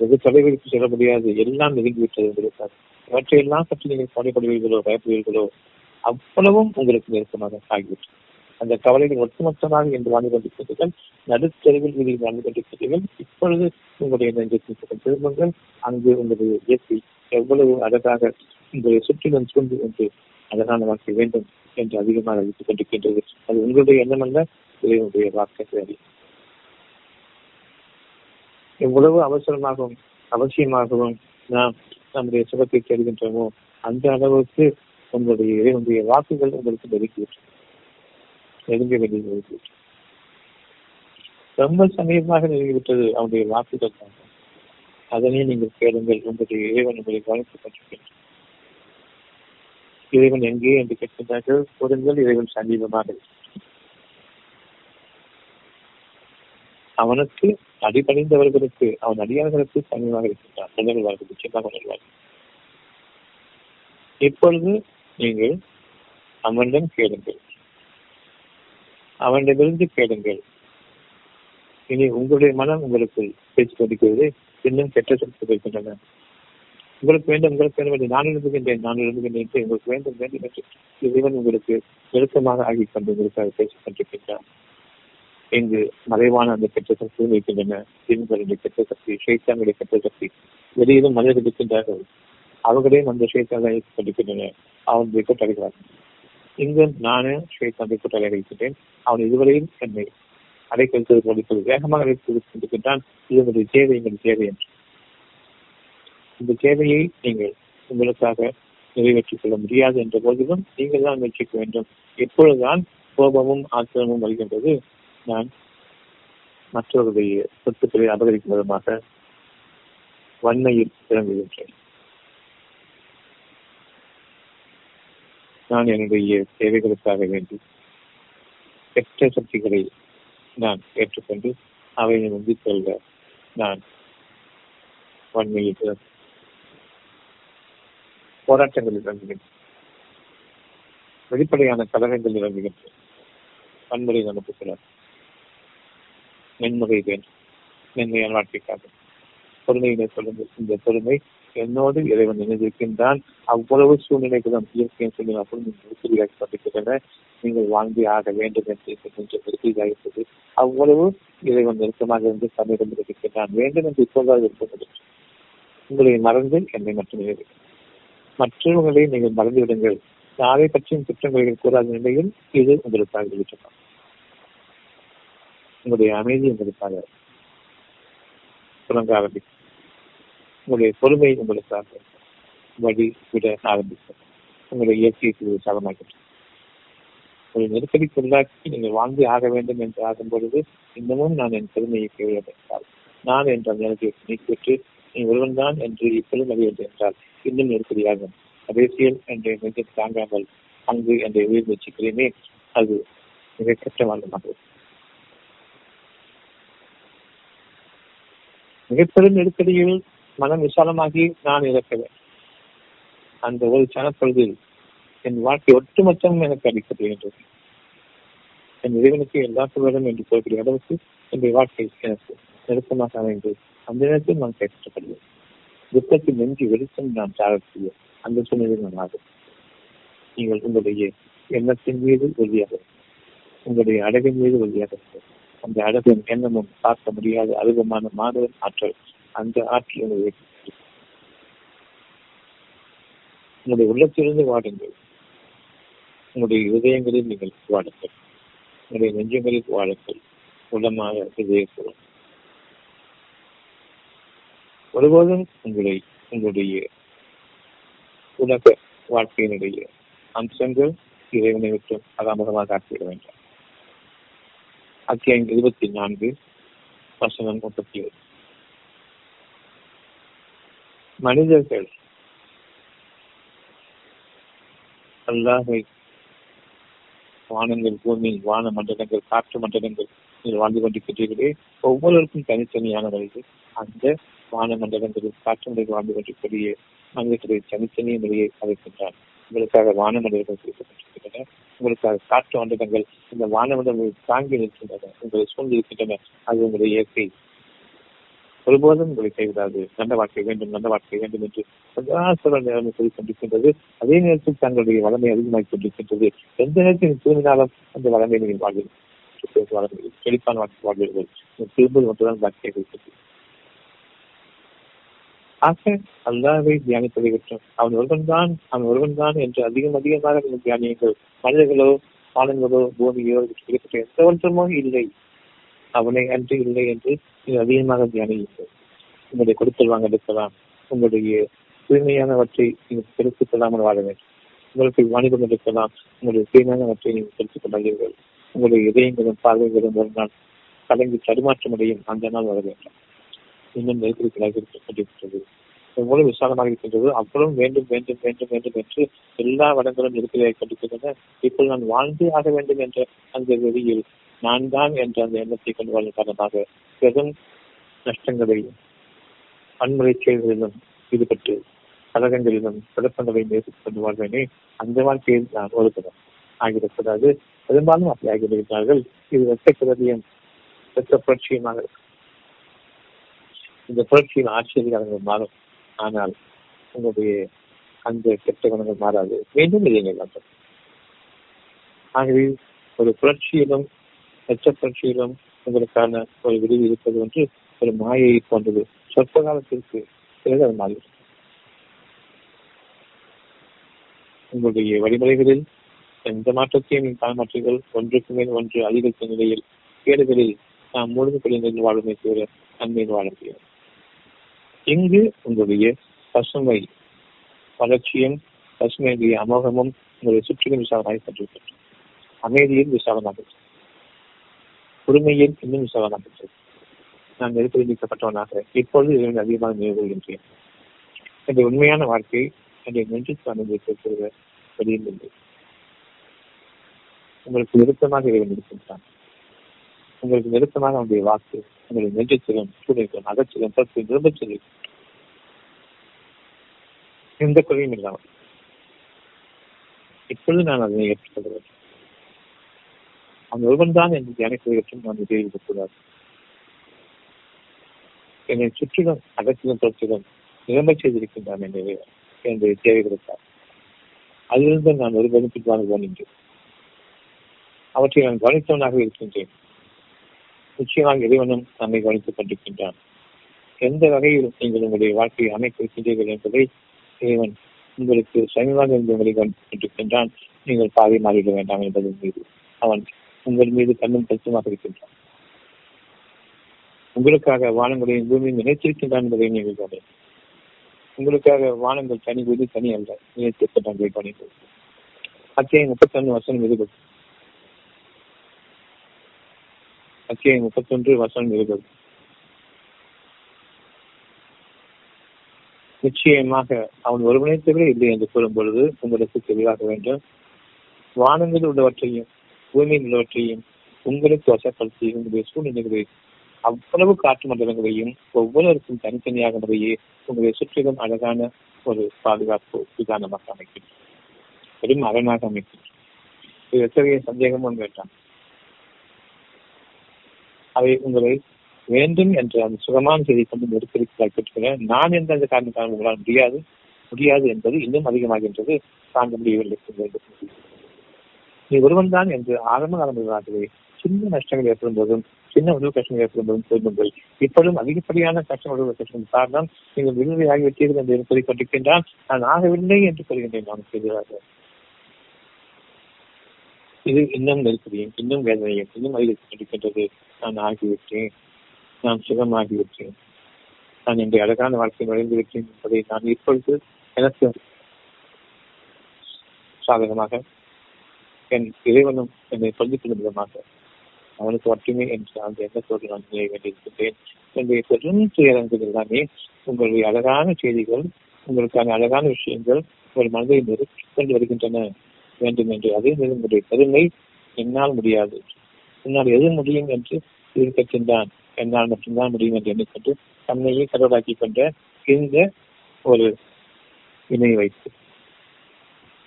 வெகு தொலைவிற்கு செல்ல முடியாது. எல்லாம் நெருங்கிவிட்டது உங்களுக்காக இவற்றையெல்லாம் பற்றி நீங்கள் கவலைப்படுவீர்களோ பயப்படுவீர்களோ அவ்வளவும் உங்களுக்கு நெருக்கமாக ஆகிவிட்டது. அந்த கவலைகள் ஒட்டுமொத்தமாக என்று வாழ்ந்து கொண்டிருக்கிறீர்கள் நடுத்தெருவில் நீங்கள் வாழ்ந்து கொண்டிருக்கிறீர்கள் இப்பொழுது உங்களுடைய நெஞ்சத்தின் திரும்புங்கள் அங்கு உங்களுடைய இயற்கை எவ்வளவு அழகாக உங்களுடைய சுற்றிலும் சூழ்ந்து என்று அழகான வாழ்க்கை வேண்டும் என்று அதிகமாக அறிவித்துக் கொண்டிருக்கின்றது. அது உங்களுடைய எண்ணம் அல்ல இறைவனுடைய வாக்கை அறியும் எவ்வளவு அவசரமாகவும் அவசியமாகவும் நாம் நம்முடைய சுகத்தை தேடுகின்றோமோ அந்த அளவுக்கு உங்களுடைய இறைவனுடைய வாக்குகள் உங்களுக்கு நெருங்கி நெருங்க வேண்டிய நெருங்கிவிட்டு ரொம்ப சமீபமாக நெருங்கிவிட்டது அவனுடைய வாக்குகள் தான். அதனை நீங்கள் கேளுங்கள் உங்களுடைய இறைவன் உங்களை கவனித்துக் கொண்டிருக்கின்றார் இறைவன் எங்கே என்று கேட்கின்றார்கள்? கொடுங்கள் இறைவன் சமீபமாக அவனுக்கு அடிபணிந்தவர்களுக்கு அவன் அடியார்களுக்கு சமயமாக இருக்கின்றான். நிச்சயமாக இப்பொழுது நீங்கள் அவனிடம் கேளுங்கள். அவனிடமிருந்து கேளுங்கள். இனி உங்களுடைய மனம் உங்களுக்கு பேச்சு கொண்டிருக்கிறது இன்னும் கெட்ட சொற்கள் இருக்கின்றன. உங்களுக்கு வேண்டும் உங்களுக்கு வேண்டும் என்று நான் எழுதுகின்றேன் நான் எழுதுகின்றேன் என்று உங்களுக்கு வேண்டும் வேண்டும் என்று இறைவன் உங்களுக்கு நெருக்கமாக ஆகி கொண்டு உங்களுக்காக பேசிக் கொண்டிருக்கின்றான் இங்கு மறைவான அந்த கெட்ட சக்தியும் இருக்கின்றன. தீன்களுடைய கெட்ட சக்தி ஷேத்தாங்களுடைய கெட்ட சக்தி. வெளியிலும் மனிதர்கள் இருக்கின்றார்கள். அவர்களே அந்த ஷேத்தான் கொண்டிருக்கின்றன. அவன் கூட்டடைகிறார்கள் இங்கு நானே ஷேத்தான் கூட்டளை இருக்கின்றேன் அவன் இதுவரையும் என்னை அடைக்கழித்தது போல வேகமாக அழைத்து கொண்டிருக்கின்றான். இது உங்களுடைய தேவை எங்களுடைய தேவை என்று. இந்த தேவையை நீங்கள் உங்களுக்காக நிறைவேற்றிக் கொள்ள முடியாது என்ற போதிலும் நீங்கள் தான் முயற்சிக்க வேண்டும். எப்பொழுதுதான் கோபமும் ஆத்திரமும் வருகின்றது. நான் மற்றவருடைய சொத்துக்களை அபகரிக்கும் விதமாக வன்மையில் இறங்குகின்றேன் நான் என்னுடைய தேவைகளுக்காக வேண்டி கெட்ட சக்திகளை நான் ஏற்றுக்கொண்டு அவையை முந்திக் கொள்ள நான் வன்மையில் போராட்டங்களில் இறங்குகின்றேன் வெளிப்படையான கலகங்கள் இறங்குகின்றேன் வன்முறை நமக்கு சிலர் மென்முறை வேண்டும். மென்மையான வாழ்க்கைக்காக. பொறுமையினை சொல்லுங்கள். இந்த பொறுமை என்னோடு இறைவன் இணைந்திருக்கின்றான். அவ்வளவு சூழ்நிலைகளும் இயற்கையின் சூழ்நிலை உறுதியாக்கப்பட்டிருக்கின்றன நீங்கள் வாங்கி ஆக வேண்டும் என்று கொஞ்சம் உறுதியாகின்றது அவ்வளவு இறைவன் நெருக்கமாக இருந்து சமீபம் இருக்கின்றான். வேண்டும் என்று இப்போதாக இருப்பது உங்களை மறந்து என்னை மட்டுமே மற்றவர்களை நீங்கள் மறந்து விடுங்கள். நாளை பற்றியும் குற்றங்களை கூறாத நிலையில் இது உங்களுக்காக விழிக்கலாம் உங்களுடைய அமைதி உங்களுக்காக தொடங்க ஆரம்பிக்கும். உங்களுடைய பொறுமை உங்களுக்காக வழி விட ஆரம்பிக்கும். உங்களுடைய இயற்கையை சாதமாகின்றது ஒரு நெருக்கடிக்கு உள்ளாக்கி நீங்கள் வாங்கி ஆக வேண்டும் என்று ஆகும் பொழுது இன்னமும் நான் என் பெருமையை கேள்விப்பட்டால் நான் என்ற நிலத்தை நீக்கிவிட்டு நீ ஒருவன் தான் என்று இப்பொழுது அறிவது என்றால் இன்னும் நெருக்கடியாகும். அரசியல் என்ற நெஞ்சை தாங்காமல் அங்கு என்ற உயிர் முயற்சிக்கிறேனே அது மிக கஷ்டமானதாக மிகப்பெரும் நெருக்கடியில் மனம் விசாலமாகி நான் இறக்கிறேன். அந்த ஒரு சனப்பொழுதில் என் வாழ்க்கை ஒட்டுமொத்தம் எனக்கு அளிக்கப்படுகின்றது என் இறைவனுக்கு எல்லா வேண்டும் என்று சொல்லக்கூடிய அளவுக்கு என்னுடைய வாழ்க்கை எனக்கு நெருக்கமாக அமைந்து அந்த நேரத்தில் நான் கேட்கப்படுவேன். துக்கத்தில் நெஞ்சு வெளிச்சம் நான் சாரக்கூடிய அந்த சூழ்நிலையில் நான் ஆகும் நீங்கள் உங்களுடைய எண்ணத்தின் மீது உறுதியாக உங்களுடைய அழகின் மீது உறுதியாக அந்த அழகின் எண்ணமும் பார்க்க முடியாத அருகமான மாணவன் ஆற்றல் அந்த ஆற்றல் உங்களுடைய உள்ளத்திலிருந்து வாடுங்கள். உங்களுடைய இதயங்களில் நீங்கள் வாடுங்கள். உங்களுடைய நெஞ்சங்களில் வாடுங்கள். உள்ளமாக இதயப்படும் ஒருபோதும் உங்களை உங்களுடைய உலக வாழ்க்கையினுடைய அம்சங்கள் இறைவனை விட்டு அகாமகமாக ஆக்கிவிட வேண்டும். அத்தியாயம் இருபத்தி நான்கு வசனம் முப்பத்தி ஏழு. மனிதர்கள் அல்லாஹை வானங்கள் பூமி வான மண்டலங்கள் காற்று மண்டலங்கள் நீங்கள் வாழ்ந்து கொண்டிருக்கிறீர்களே ஒவ்வொருவருக்கும் தனித்தனியான வழிகள். அந்த வான மண்டலங்களில் காற்று மண்டலங்கள் வாழ்ந்து கொண்டிருக்கிற மனிதர்களை தனித்தனிய முறையை அழைக்கின்றான் உங்களுக்காக வான உங்களுக்காக காற்று மண்டலங்கள் இந்த வானமண்டலங்கள் தாங்கி நிற்கின்றன. உங்களை சூழ்ந்திருக்கின்றன. அது உங்களுடைய இயற்கை. ஒருபோதும் உங்களை கைவிடாது. நல்ல வாழ்க்கை வேண்டும் நல்ல வாழ்க்கை வேண்டும் என்று சதாசர நேரம் சொல்லிக் கொண்டிருக்கின்றது. அதே நேரத்தில் தங்களுடைய வளமை அதிகமாகிக் கொண்டிருக்கின்றது. எந்த நேரத்தில் தூங்கினாலும் அந்த வளமை நீங்கள் வாழ்வீர்கள். செழிப்பான வாழ்க்கை வாழ்வீர்கள். திரும்ப மட்டும்தான் வாழ்க்கையை இருக்கிறது ஆக அல்லாவை தியானிப்பதை விட்டோம். அவன் ஒருவன் தான் அவன் ஒருவன் தான் என்று அதிகம் அதிகமாக நீங்கள் தியானியுங்கள். மனிதர்களோ ஆனங்களோ பூமியோ கிடைக்கப்பட்ட எந்த ஒன்றுமோ இல்லை. அவனை அன்று இல்லை என்று நீங்கள் அதிகமாக தியானியுங்கள். உங்களுடைய கொடுத்தல் வாங்க உங்களுடைய தூய்மையானவற்றை நீங்கள் பெருக்கிக் கொள்ளாமல் வாழ வேண்டும். உங்களுக்கு வாணிபம் இருக்கலாம் உங்களுடைய தூய்மையானவற்றை நீங்கள் பெருக்கிக் கொள்ளாதீர்கள் உங்களுடைய இதயங்களும் பார்வைகளும் ஒரு நாள் கலங்கி தடுமாற்றமடையும் அந்த நாள் வர வேண்டும். இன்னும் நெருக்கடிகளாக கொண்டிருக்கிறது எவ்வளவு விசாலமாக இருக்கின்றது? அவ்வளவு வேண்டும் வேண்டும் வேண்டும் வேண்டும் என்று எல்லா வடங்களும் நெருக்கடியாக கொண்டிருக்கின்றன இப்போது நான் வாழ்ந்தே ஆக வேண்டும் என்ற அந்த வெளியில் நான் தான் என்ற அந்த எண்ணத்தை கொண்டு வாழ்ந்த காரணமாக பெரும் நஷ்டங்களையும் வன்முறை செயல்களிலும் ஈடுபட்டு கழகங்களிலும் குழப்பங்களை நேசித்துக் கொண்டு வாழ்வேனே அந்த வாழ்க்கையில் நான் ஒருபடம் ஆகிவிடக்கூடாது பெரும்பாலும் அப்படி ஆகியிருக்கிறார்கள் இது வெட்ட வெட்ட புரட்சியமாக இருக்கும் இந்த புரட்சியின் ஆச்சரியங்கள் மாறும். ஆனால் உங்களுடைய அந்த கெட்ட குணங்கள் மாறாது. மீண்டும் இல்லைங்கள் ஆகவே ஒரு புரட்சியிலும் எச்ச புரட்சியிலும் உங்களுக்கான ஒரு விரிவு இருப்பது ஒன்று ஒரு மாயை போன்றது. சொற்ப காலத்திற்கு பிறகு அது மாறி உங்களுடைய வழிமுறைகளில் எந்த மாற்றத்தையும் காணமாற்றீர்கள் ஒன்றுக்கு மேல் ஒன்று அதிகரித்த நிலையில் கேடுகளில் நாம் முழுமைப்படி நிலையில் வாழுமே தவிர நன்மையில் வாழ முடியும் இங்கு உங்களுடைய பசுமை வளர்ச்சியும் பசுமையுடைய அமோகமும் உங்களுடைய சுற்றிலும் விசாலமாக கொண்டிருக்கின்றன அமைதியில் விசாலமாக பொறுமையில் இன்னும் விசாலமாக நான் நெருப்படி நீக்கப்பட்டவனாக இப்பொழுது இதில் அதிகமாக நினைவுகின்றேன் இந்த உண்மையான வாழ்க்கை என்னை நெஞ்சுக்கு அனுபவித்திருக்கிற வெளியில் இல்லை. உங்களுக்கு நெருக்கமாக இறைவன் இருக்கின்றான். உங்களுக்கு நெருக்கமாக அவனுடைய வாக்கு உங்களுடைய நெஞ்சத்திலும் துணிக்கும் அகத்திலும் பற்றி நிருபச் சொல்லி எந்த குறையும் இல்லாமல். இப்பொழுது நான் அதனை ஏற்றுக்கொள்கிறேன். அந்த ஒருவன் தான் என்று தியானிப்பதற்கும் நான் உதவிவிடக்கூடாது என்னை சுற்றிலும் அகத்திலும் தொற்றிலும் நிரம்ப செய்திருக்கின்றான் என்ற என்னுடைய தேவைகளுக்காக அதிலிருந்து நான் ஒரு பெருமிக்கு வாழ்வோம் என்று அவற்றை நான் கவனித்தவனாக இருக்கின்றேன். நிச்சயமாக இறைவனும் நம்மை கவனித்துக் கொண்டிருக்கின்றான். எந்த வகையில் நீங்கள் உங்களுடைய வாழ்க்கையை அமைத்திருக்கின்றீர்கள் என்பதை இறைவன் உங்களுக்கு சமீபமாக இருந்து உங்களை கொண்டிருக்கின்றான் நீங்கள் பாதை மாறிவிட வேண்டாம் என்பதன் மீது அவன் உங்கள் மீது கண்ணும் கருத்துமாக இருக்கின்றான். உங்களுக்காக வானங்களையும் பூமியும் நினைத்திருக்கின்றான் என்பதை நீங்கள் கவனி உங்களுக்காக வானங்கள் தனி வீடு தனி அல்ல. நினைத்திருக்கின்றான் கவனிப்பு அத்தியாயம் ஒன்று வசனம் இருபது அத்தியாயம் முப்பத்தொன்று வசனம் இருபது நிச்சயமாக அவன் ஒருவனை தவிர இல்லை என்று கூறும் பொழுது உங்களுக்கு தெளிவாக வேண்டும். வானங்களில் உள்ளவற்றையும் பூமியில் உள்ளவற்றையும் உங்களுக்கு வசப்படுத்தி உங்களுடைய சூழ்நிலைகளை அவ்வளவு காற்று மண்டலங்களையும் ஒவ்வொருவருக்கும் தனித்தனியாக முறையே உங்களுடைய சுற்றிலும் அழகான ஒரு பாதுகாப்பு விதானமாக அமைக்கும் பெரும் அரணாக அமைக்கும் இது எத்தகைய சந்தேகமும் வேண்டாம். அவை உங்களை வேண்டும் என்ற அந்த சுகமான செய்தி கொண்டு நெருக்கடிக்கு பெற்றுக்கிறேன் நான் எந்த அந்த காரணத்தால் உங்களால் முடியாது முடியாது என்பது இன்னும் அதிகமாகின்றது தாங்க முடியவில்லை நீ ஒருவன் தான் என்று ஆரம்ப காலமாகவே சின்ன நஷ்டங்கள் ஏற்படும் போதும் சின்ன உடல் கஷ்டங்கள் ஏற்படும் போதும் தோன்றுங்கள் இப்பொழுதும் அதிகப்படியான கஷ்டம் உடல் கஷ்டம் காரணம் நீங்கள் விடுதலை ஆகிவிட்டீர்கள் என்று கூறிக் கொண்டிருக்கின்றான் நான் ஆகவில்லை என்று கூறுகின்றேன் நான் செய்கிறார்கள். இது இன்னும் நெருக்கடியும் இன்னும் வேதனையும் இன்னும் அதிகரித்துக் கொண்டிருக்கின்றது நான் ஆகிவிட்டேன். நான் சுகமாகிவிட்டேன். நான் என்னுடைய அழகான வாழ்க்கை நுழைந்து விட்டேன் என்பதை நான் இப்பொழுது எனக்கு சாதகமாக என் இறைவனும் என்னை சொல்லிக் கொள்ளும் விதமாக அவனுக்கு மட்டுமே என்று அந்த எண்ணத்தோடு நான் நினைய வேண்டியிருக்கின்றேன் என்னுடைய பெரும் துயரங்கள் எல்லாமே உங்களுடைய அழகான செய்திகள் உங்களுக்கான அழகான விஷயங்கள் உங்கள் மனதை நெருக்கிக் கொண்டு வருகின்றன. வேண்டும் என்று அதே நேரம் பெருமை என்னால் முடியாது. என்னால் எது முடியும் என்று இருக்கின்றான் என்னால் மட்டும்தான் முடியும் என்று எண்ணிக்கொண்டு தன்னையே கடவுளாக்கி கொண்ட இந்த ஒரு இணை வைத்து.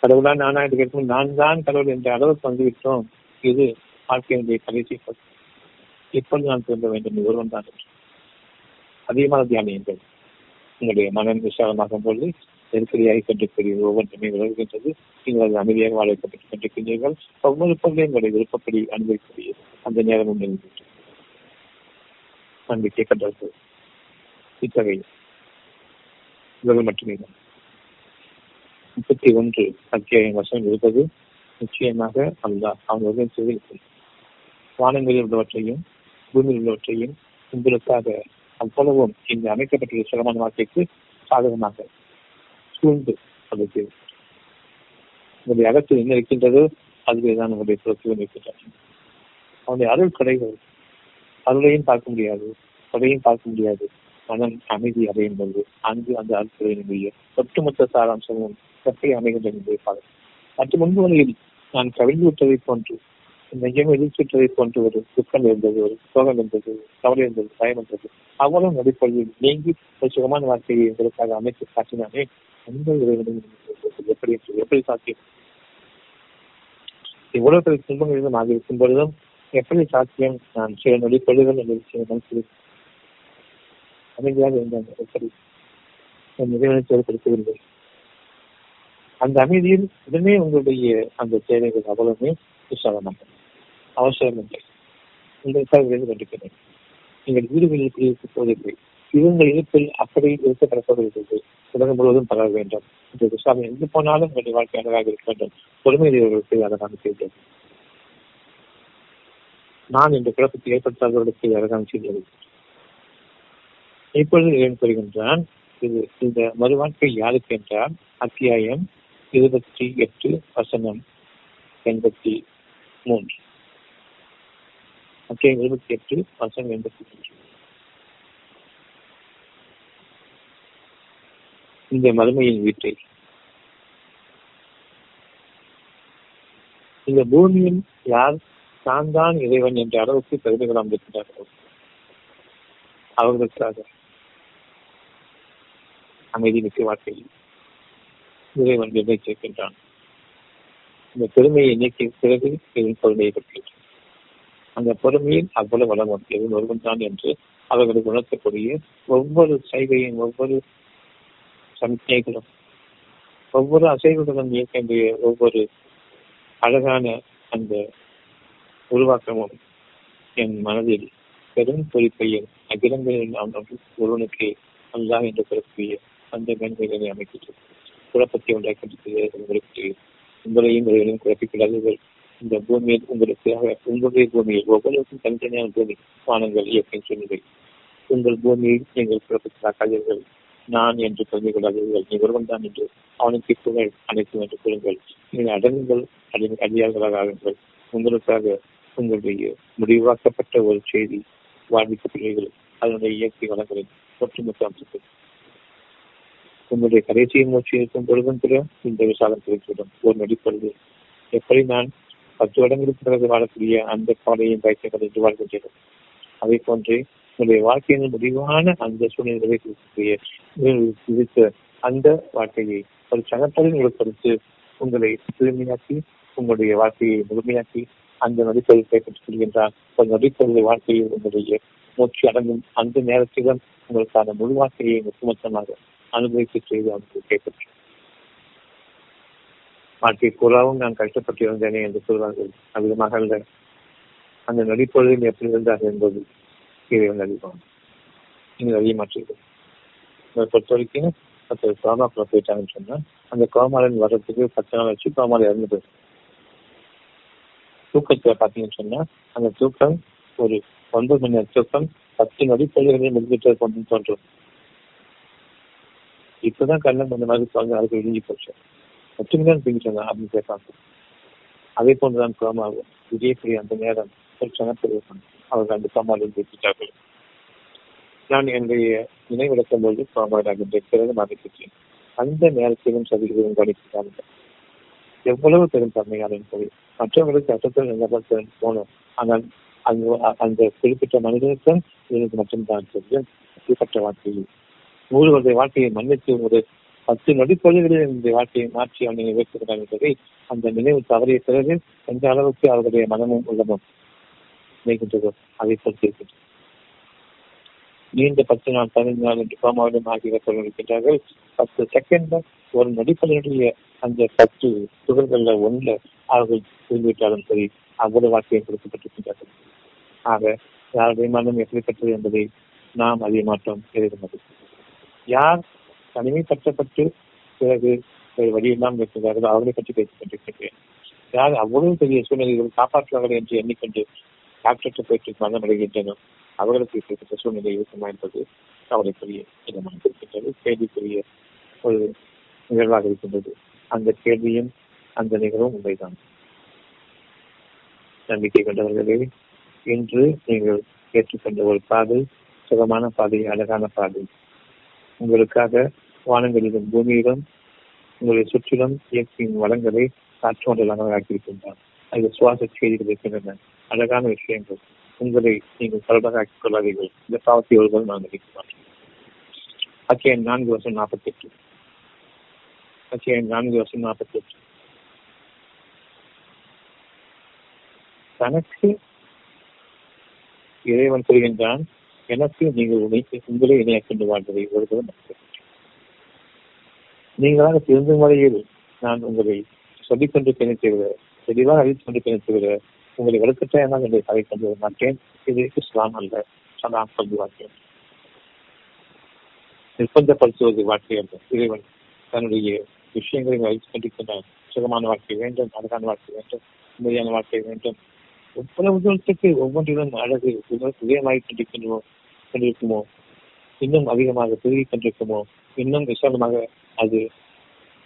கடவுளா நானா என்று கேட்கும் நான் தான் கடவுள் என்ற அளவுக்கு வந்துவிட்டோம். இது வாழ்க்கையினுடைய கடைசி இப்பொழுது நான் திரும்ப வேண்டும். ஒருவன் தான் அதிகமான தியானியங்கள். உங்களுடைய மனம் விசாலமாகும் பொழுது நெருக்கடியாக கொண்டிருக்கிற ஒவ்வொன்றுமே விலகுகின்றது நீங்கள் அது அமைதியாக வாழ வைக்கப்பட்டுக் கொண்டிருக்கின்றீர்கள். ஒவ்வொரு பொருளையும் உங்களுடைய விருப்பப்படி அனுபவிக்கக்கூடிய அந்த நேரமும் நிகழ்கின்றது நம்பிக்கை கண்டது இத்தகைய இவர்கள் மட்டுமே. முப்பத்தி ஒன்று அத்தியாயம் வசம் இருப்பது நிச்சயமாக அல்ல அவன் ஒருவன் செய்திருக்கும் வானங்களில் உள்ளவற்றையும் பூமியில் உள்ளவற்றையும் உங்களுக்காக அவ்வளவும் இந்த அமைக்கப்பட்டுள்ள சிரமமான வாழ்க்கைக்கு சாதகமாக சூழ்ந்து அதுக்கு நம்முடைய அகத்தில் என்ன இருக்கின்றதோ அதுவே தான் நம்முடைய புறத்தில் இருக்கின்றன அவனுடைய அருள் கடைகள் அருளையும் பார்க்க முடியாது கொடையும் பார்க்க முடியாது. மனம் அமைதி அடையும் போது அங்கு அந்த அருட்கொடையினுடைய ஒட்டுமொத்த சாராம்சமும் எப்படி அமைகின்றது என்பதை பார்க்க மற்ற முன்பு வழியில் நான் கவிழ்ந்து விட்டதை போன்று நெஞ்சம் எதிர்த்துவிட்டதை போன்று ஒரு துக்கம் இருந்தது ஒரு சோகம் இருந்தது கவலை இருந்தது பயம் இருந்தது. அவ்வளவு நடிப்பொழியில் நீங்கி ஒரு சுகமான வாழ்க்கையை எங்களுக்காக அமைத்து காட்டினானே அந்த இறைவனும் எப்படி எப்படி சாத்தியம்? இவ்வளவு பெரிய துன்பங்களிலும் ஆக இருக்கும் பொழுதும் எப்படி சாத்தியம்? நான் சில நொடி பொழுதுகள் என்று சில மனசில் அமைதியாக இருந்தாங்க எப்படி என் இறைவனை செயல்படுத்தவில்லை. அந்த அமைதியில் உடனே உங்களுடைய அந்த தேவைகள் அவ்வளவுமே விசாலமாக அவசரம் இல்லை உங்களுக்காக விரைந்து கொண்டிருக்கிறேன் நீங்கள் வீடுகளில் இப்படி இருக்க போவதில்லை இவங்க இருப்பில் அப்படி இருக்க போவதில்லை உலகம் முழுவதும் பரவ வேண்டும். இந்த விசாரணை எங்கு போனாலும் உங்களுடைய வாழ்க்கை அழகாக இருக்க வேண்டும். பொறுமையுடையவர்களுக்கு நான் செய்தது நான் இந்த குழப்பத்தை ஏற்படுத்தாதவர்களுக்கு அழகாக செய்தது இப்பொழுது ஏன் கூறுகின்றான் இது இந்த மறு வாழ்க்கை யாருக்கு என்றால் அத்தியாயம் இருபத்தி எட்டு வசனம் எண்பத்தி மூன்று. அத்தியாயம் இருபத்தி எட்டு வசனம் எண்பத்தி மூன்று. இந்த மதுமையின் வீட்டை. இந்த பூமியில் யார்? தான் தான் இறைவன் என்ற அளவுக்கு பெருமை கொள்ளாமல் இருக்கின்றார்களோ அவர்களுக்காக அமைதி மிக்க வாழ்க்கையில் இறைவன் நிர்ணயிச்சிருக்கின்றான் இந்த பெருமையை நீக்கிய பிறகு இதன் பொறுமையை பற்றியது அந்த பொறுமையில் அவ்வளவு வளம் எதுவும் ஒருவன் தான் என்று அவர்களுக்கு உணர்த்தக்கூடிய ஒவ்வொரு சைகையும் ஒவ்வொரு சமிக்ஞைகளும் ஒவ்வொரு அசைவுகளும் இயக்க ஒவ்வொரு அழகான அந்த உருவாக்கமும் என் மனதில் பெரும் பொறிப்பையும் அகிலங்களில் ஒருவனுக்கு அல்லா என்று பிறப்பிய அந்த மேன்மைகளை அமைக்கிறது குழப்பத்தை உண்டாக்கின்றது உங்களுக்கு உங்களையும் இவர்களையும் குழப்பிக்கிறார்கள் இந்த பூமியில் உங்களுக்காக உங்களுடைய பூமியில் ஒவ்வொருவருக்கும் தனித்தனியான பூமி வானங்கள் இயக்கம் சொன்னதை உங்கள் பூமியில் நீங்கள் குழப்பத்திலாக்காதீர்கள் நான் என்று தெரிந்து கொள்ளாதீர்கள் நீ ஒருவன் தான் என்று அவனுக்கு புகழ் அனைத்தும் என்று கூறுங்கள் நீங்கள் அடங்குங்கள் அடி அடியார்களாக ஆகுங்கள். உங்களுக்காக உங்களுடைய முடிவாக்கப்பட்ட ஒரு செய்தி வாழ்விக்க பிள்ளைகள் அதனுடைய இயற்கை வளங்களின் ஒட்டுமொத்த அம்சத்தில். உங்களுடைய கடைசியை மூச்சு இருக்கும் பொழுதும் கூட இந்த விசாலம் கிடைத்துவிடும். ஒரு நொடிப்பொழுது. எப்படி நான் பத்து வருடங்களுக்கு பிறகு வாழக்கூடிய அந்த கவலையும் பயத்தை என்று வாழ்கின்றேன்? அதை போன்றே உங்களுடைய வாழ்க்கையின் முடிவான அந்த சூழ்நிலை விதித்த அந்த வாழ்க்கையை ஒரு சகப்பதில் உட்படுத்து உங்களை தூய்மையாக்கி உங்களுடைய வாழ்க்கையை முழுமையாக்கி அந்த நொடிப்பொருள் கைப்பற்றிக் கொள்கின்றார். ஒரு நொடிப்பொருள் வாழ்க்கையை உங்களுடைய மூச்சு அடங்கும் அந்த நேரத்திலும் உங்களுக்கான முழு வாழ்க்கையை ஒட்டுமொத்தமாக அனுபவிக்க செய்து அவர்கள் கைப்பற்றும் வாழ்க்கை பூராவும் நான் கஷ்டப்பட்டு இருந்தேனே என்று சொல்வார்கள். அதிகமாக அல்ல. அந்த நடிப்பொழுதும் எப்படி இருந்தார்கள் என்பது இறைவன் அதிகம் நீங்கள் அறிய மாற்றீர்கள் உங்களை பொறுத்த வரைக்கும் பத்து கோமாக்குள்ள போயிட்டாங்கன்னு சொன்னா அந்த கோமாலன் வர்றதுக்கு பத்து நாள் வச்சு கோமால இறந்து போயிடும். தூக்கத்துல பாத்தீங்கன்னு சொன்னா அந்த தூக்கம் ஒரு ஒன்பது மணி நேரம் தூக்கம் பத்து நொடி பொழுதுகளில் முடிஞ்சிட்டு கொண்டு தோன்றும். இப்பதான் கண்ணன் அந்த மாதிரி குழந்தை அதுக்கு இழிஞ்சு போச்சு. பத்து மணி நேரம் தூங்கிட்டாங்க அப்படின்னு கேட்பாங்க. அதே போன்றுதான் இதே விஜயபுரி அந்த நேரம் பெரிய சனத்தில் அவர்கள் அந்த கோமாவில் பேசிட்டார்கள் நான் என்னுடைய நினைவிடக்கும் போது கோமாவாக பிறகு மதிப்பிட்டேன் அந்த நேரத்திலும் சதிகளும் கணிக்கிறார்கள் எவ்வளவு பெரும் தன்மையான என்பது மற்றவர்களுக்கு அர்த்தத்தில் நிலப்பட்டு போனோம். ஆனால் அந்த அந்த குறிப்பிட்ட மனிதனுக்கும் எனக்கு மட்டும்தான் தெரியும். அப்படிப்பட்ட வாழ்க்கையில் ஒருவருடைய வாழ்க்கையை மன்னித்து ஒரு பத்து நொடிப்பொழுதுகளில் இந்த வாழ்க்கையை மாற்றி அவனை நிகழ்த்துகிறான் என்பதை அந்த நினைவு தவறிய பிறகு எந்த அளவுக்கு அவருடைய மனமும் உள்ளமும் அமைகின்றதோ அதை பொறுத்து நீண்ட பத்து நாள் பதினைந்து நாள் என்று கோமாவிடம் ஆகிய இருக்கின்றார்கள். பத்து செகண்ட்ல ஒரு நடிப்பதனுடைய அந்த பத்து துகள்கள்ல ஒன்றுல அவர்கள் புரிந்துவிட்டாலும் சரி அவ்வளவு வாழ்க்கையை கொடுக்கப்பட்டிருக்கின்றார்கள். ஆக யாருடைய மனம் எப்படிப்பட்டது என்பதை நாம் அறிய மாட்டோம் எழுதுவது யார் தனிமைப்படுத்தப்பட்டு பிறகு வழியெல்லாம் இருக்கிறார்களோ அவர்களை பற்றி பேசிக் கொண்டிருக்கின்றேன். யார் அவ்வளவு பெரிய சூழ்நிலைகள் காப்பாற்றுவார்கள் என்று எண்ணிக்கொண்டு சாப்பிட்டு போயிட்டு மதம் அடைகின்றனர் அவர்களுக்கு இப்படிப்பட்ட சூழ்நிலை இருக்குமா என்பது கவலைக்குரிய இடமாக இருக்கின்றது. கேள்விக்குரிய ஒரு நிகழ்வாக இருக்கின்றது. அந்த கேள்வியும் அந்த நிகழ்வும் உண்மைதான். நம்பிக்கை கொண்டவர்களே இன்று நீங்கள் ஏற்றுக்கொண்ட ஒரு பாதை சுகமான பாதை அழகான பாதை. உங்களுக்காக வானங்களிலும் பூமியிலும் உங்களை சுற்றிலும் இயற்கையின் வளங்களை காற்று ஒன்றலாக ஆக்கியிருக்கின்றான் அது சுவாச செய்திகள் இருக்கின்றன. அழகான விஷயங்கள் உங்களை நீங்கள் சரபராக்கிக் கொள்ளாதீர்கள். இந்த பாவத்தை ஒருவர் நான் நினைக்க மாட்டேன். அத்தியாயம் நான்கு வருஷம் நாற்பத்தி எட்டு அத்தியாயம் நான்கு வருஷம் நாற்பத்தி எட்டு தனக்கு இறைவன் சொல்கின்றான் எனக்கு நீங்கள் உணை உங்களே இணையக் கொண்டு வாழ்வதை ஒருவரும் நீங்களாக திருந்தும் வரையில் நான் உங்களை சொல்லிக் கொண்டு பிணைத்துவிட தெளிவாக அறிவித்துக் கொண்டு பிணைத்து விட உங்களை வலுக்கட்டாயமாக என்னை கதை கொண்டு வர மாட்டேன் இது இஸ்லாம் அல்ல. சலாம் கொண்டு வாழ்க்கேன் நிர்பந்தப்படுத்துவது வாழ்க்கை அல்ல. இறைவன் தன்னுடைய விஷயங்களை வைத்துக் கொண்டிருக்கின்றான் சுகமான வாழ்க்கை வேண்டும் அழகான வாழ்க்கை வேண்டும் உண்மையான வாழ்க்கை வேண்டும். ஒவ்வொரு உதவத்துக்கு ஒவ்வொன்றிலும் அழகு உதயமாகிக் கொண்டிருக்கின்றமோ கொண்டிருக்குமோ? இன்னும் அதிகமாக பெருகிக் கொண்டிருக்குமோ? இன்னும் விசாலமாக அது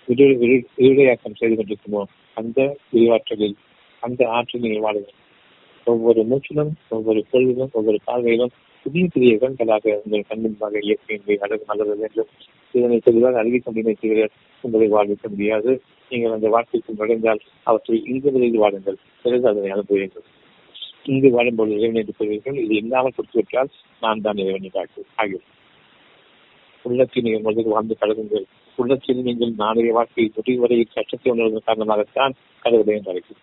விடுதலையாக்கம் செய்து கொண்டிருக்குமோ? அந்த விரிவாற்றலில் அந்த ஆற்றில் நீங்கள் வாழுங்கள் ஒவ்வொரு மூச்சிலும் ஒவ்வொரு பொருளிலும் ஒவ்வொரு பார்வையிலும் புதிய புதிய கண்களாக உங்கள் கண்முன்பாக இயற்கையின்பை அழகு நல்லது வேண்டும் இதனை தெளிவாக அறிவிக்க முடியும் உங்களை வாழ்விக்க முடியாது. நீங்கள் அந்த வாழ்க்கைக்கு நுழைந்தால் அவற்றை இங்கு விரைந்து வாழுங்கள் பிறகு அதனை அனுப்புவீர்கள். இங்கு வாழும்போது இறைவனை எடுப்பவர்கள் இது இல்லாமல் கொடுத்துவிட்டால் நான் தான் இறைவனை காட்டு ஆகியோம் உள்ளத்தில் நீங்கள் முதலில் வாழ்ந்து கலகுங்கள் உள்ளத்தில் நீங்கள் நாளைய வாழ்க்கையை முடிவு வரை கஷ்டத்தை உணர்வதன் காரணமாகத்தான் கடவுளை என்று அழைக்கும்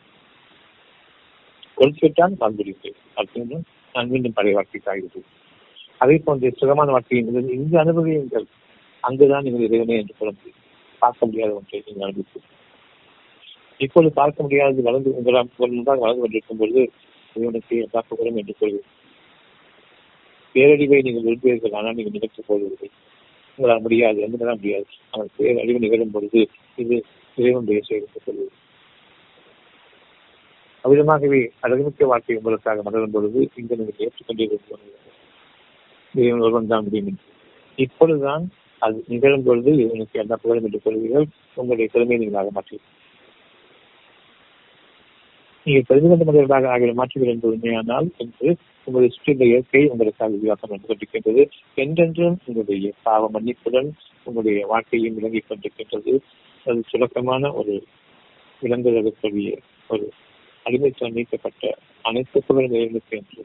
கொடுத்துவிட்டால் வாழ்ந்துவிடுங்கள் அப்படின்னு நான் மீண்டும் பழைய வாழ்க்கைக்கு ஆகிறது அதே போன்ற சுகமான வாழ்க்கையை இங்கு அனுபவியுங்கள். அங்குதான் நீங்கள் இறைவனே என்று சொல்ல முடியும் பார்க்க முடியாத ஒன்றை நீங்கள் அனுபவிக்கும் இப்போது பார்க்க முடியாதது வளர்ந்து உங்களால் முன்பாக வளர்ந்து கொண்டிருக்கும் பொழுது இறைவனுக்கு எல்லா புகழும் என்று கொள்வது பேரழிவை நீங்கள் விரும்புவீர்கள் ஆனால் நீங்கள் நிகழ்த்த போவதில்லை. உங்களால் முடியாது எந்த முடியாது. ஆனால் பேரழிவு நிகழும் பொழுது இது இறைவனுடைய செயலுக்கு சொல்வது அவ்விதமாகவே அழகுமிக்க வாழ்க்கை உங்களுக்காக மலரும் பொழுது இங்கு நீங்கள் ஏற்றுக்கொண்டே இறைவன் ஒருவன் தான் முடியும் இப்பொழுதுதான் அது நிகழும் பொழுது இவனுக்கு எல்லா புகழும் என்று கொள்வீர்கள் உங்களுடைய திறமையை நீங்களாக மாற்றீர்கள் நீங்கள் தெரிந்து கொண்ட மனிதர்களாக ஆகிய மாற்றுகள் என்று உண்மையானால் என்று உங்களுடைய சுற்றியுள்ள இயற்கை உங்களுக்காக விவாசம் வந்து கொண்டிருக்கின்றது என்றென்றும் உங்களுடைய பாவ மன்னிப்புடன் உங்களுடைய வாழ்க்கையும் விளங்கிக் கொண்டிருக்கின்றது. அது சுலக்கமான ஒரு விலங்குகளுக்குரிய ஒரு அடிமைத்துவம் நீக்கப்பட்ட அனைத்து புகழ் நிலைகளுக்கு என்று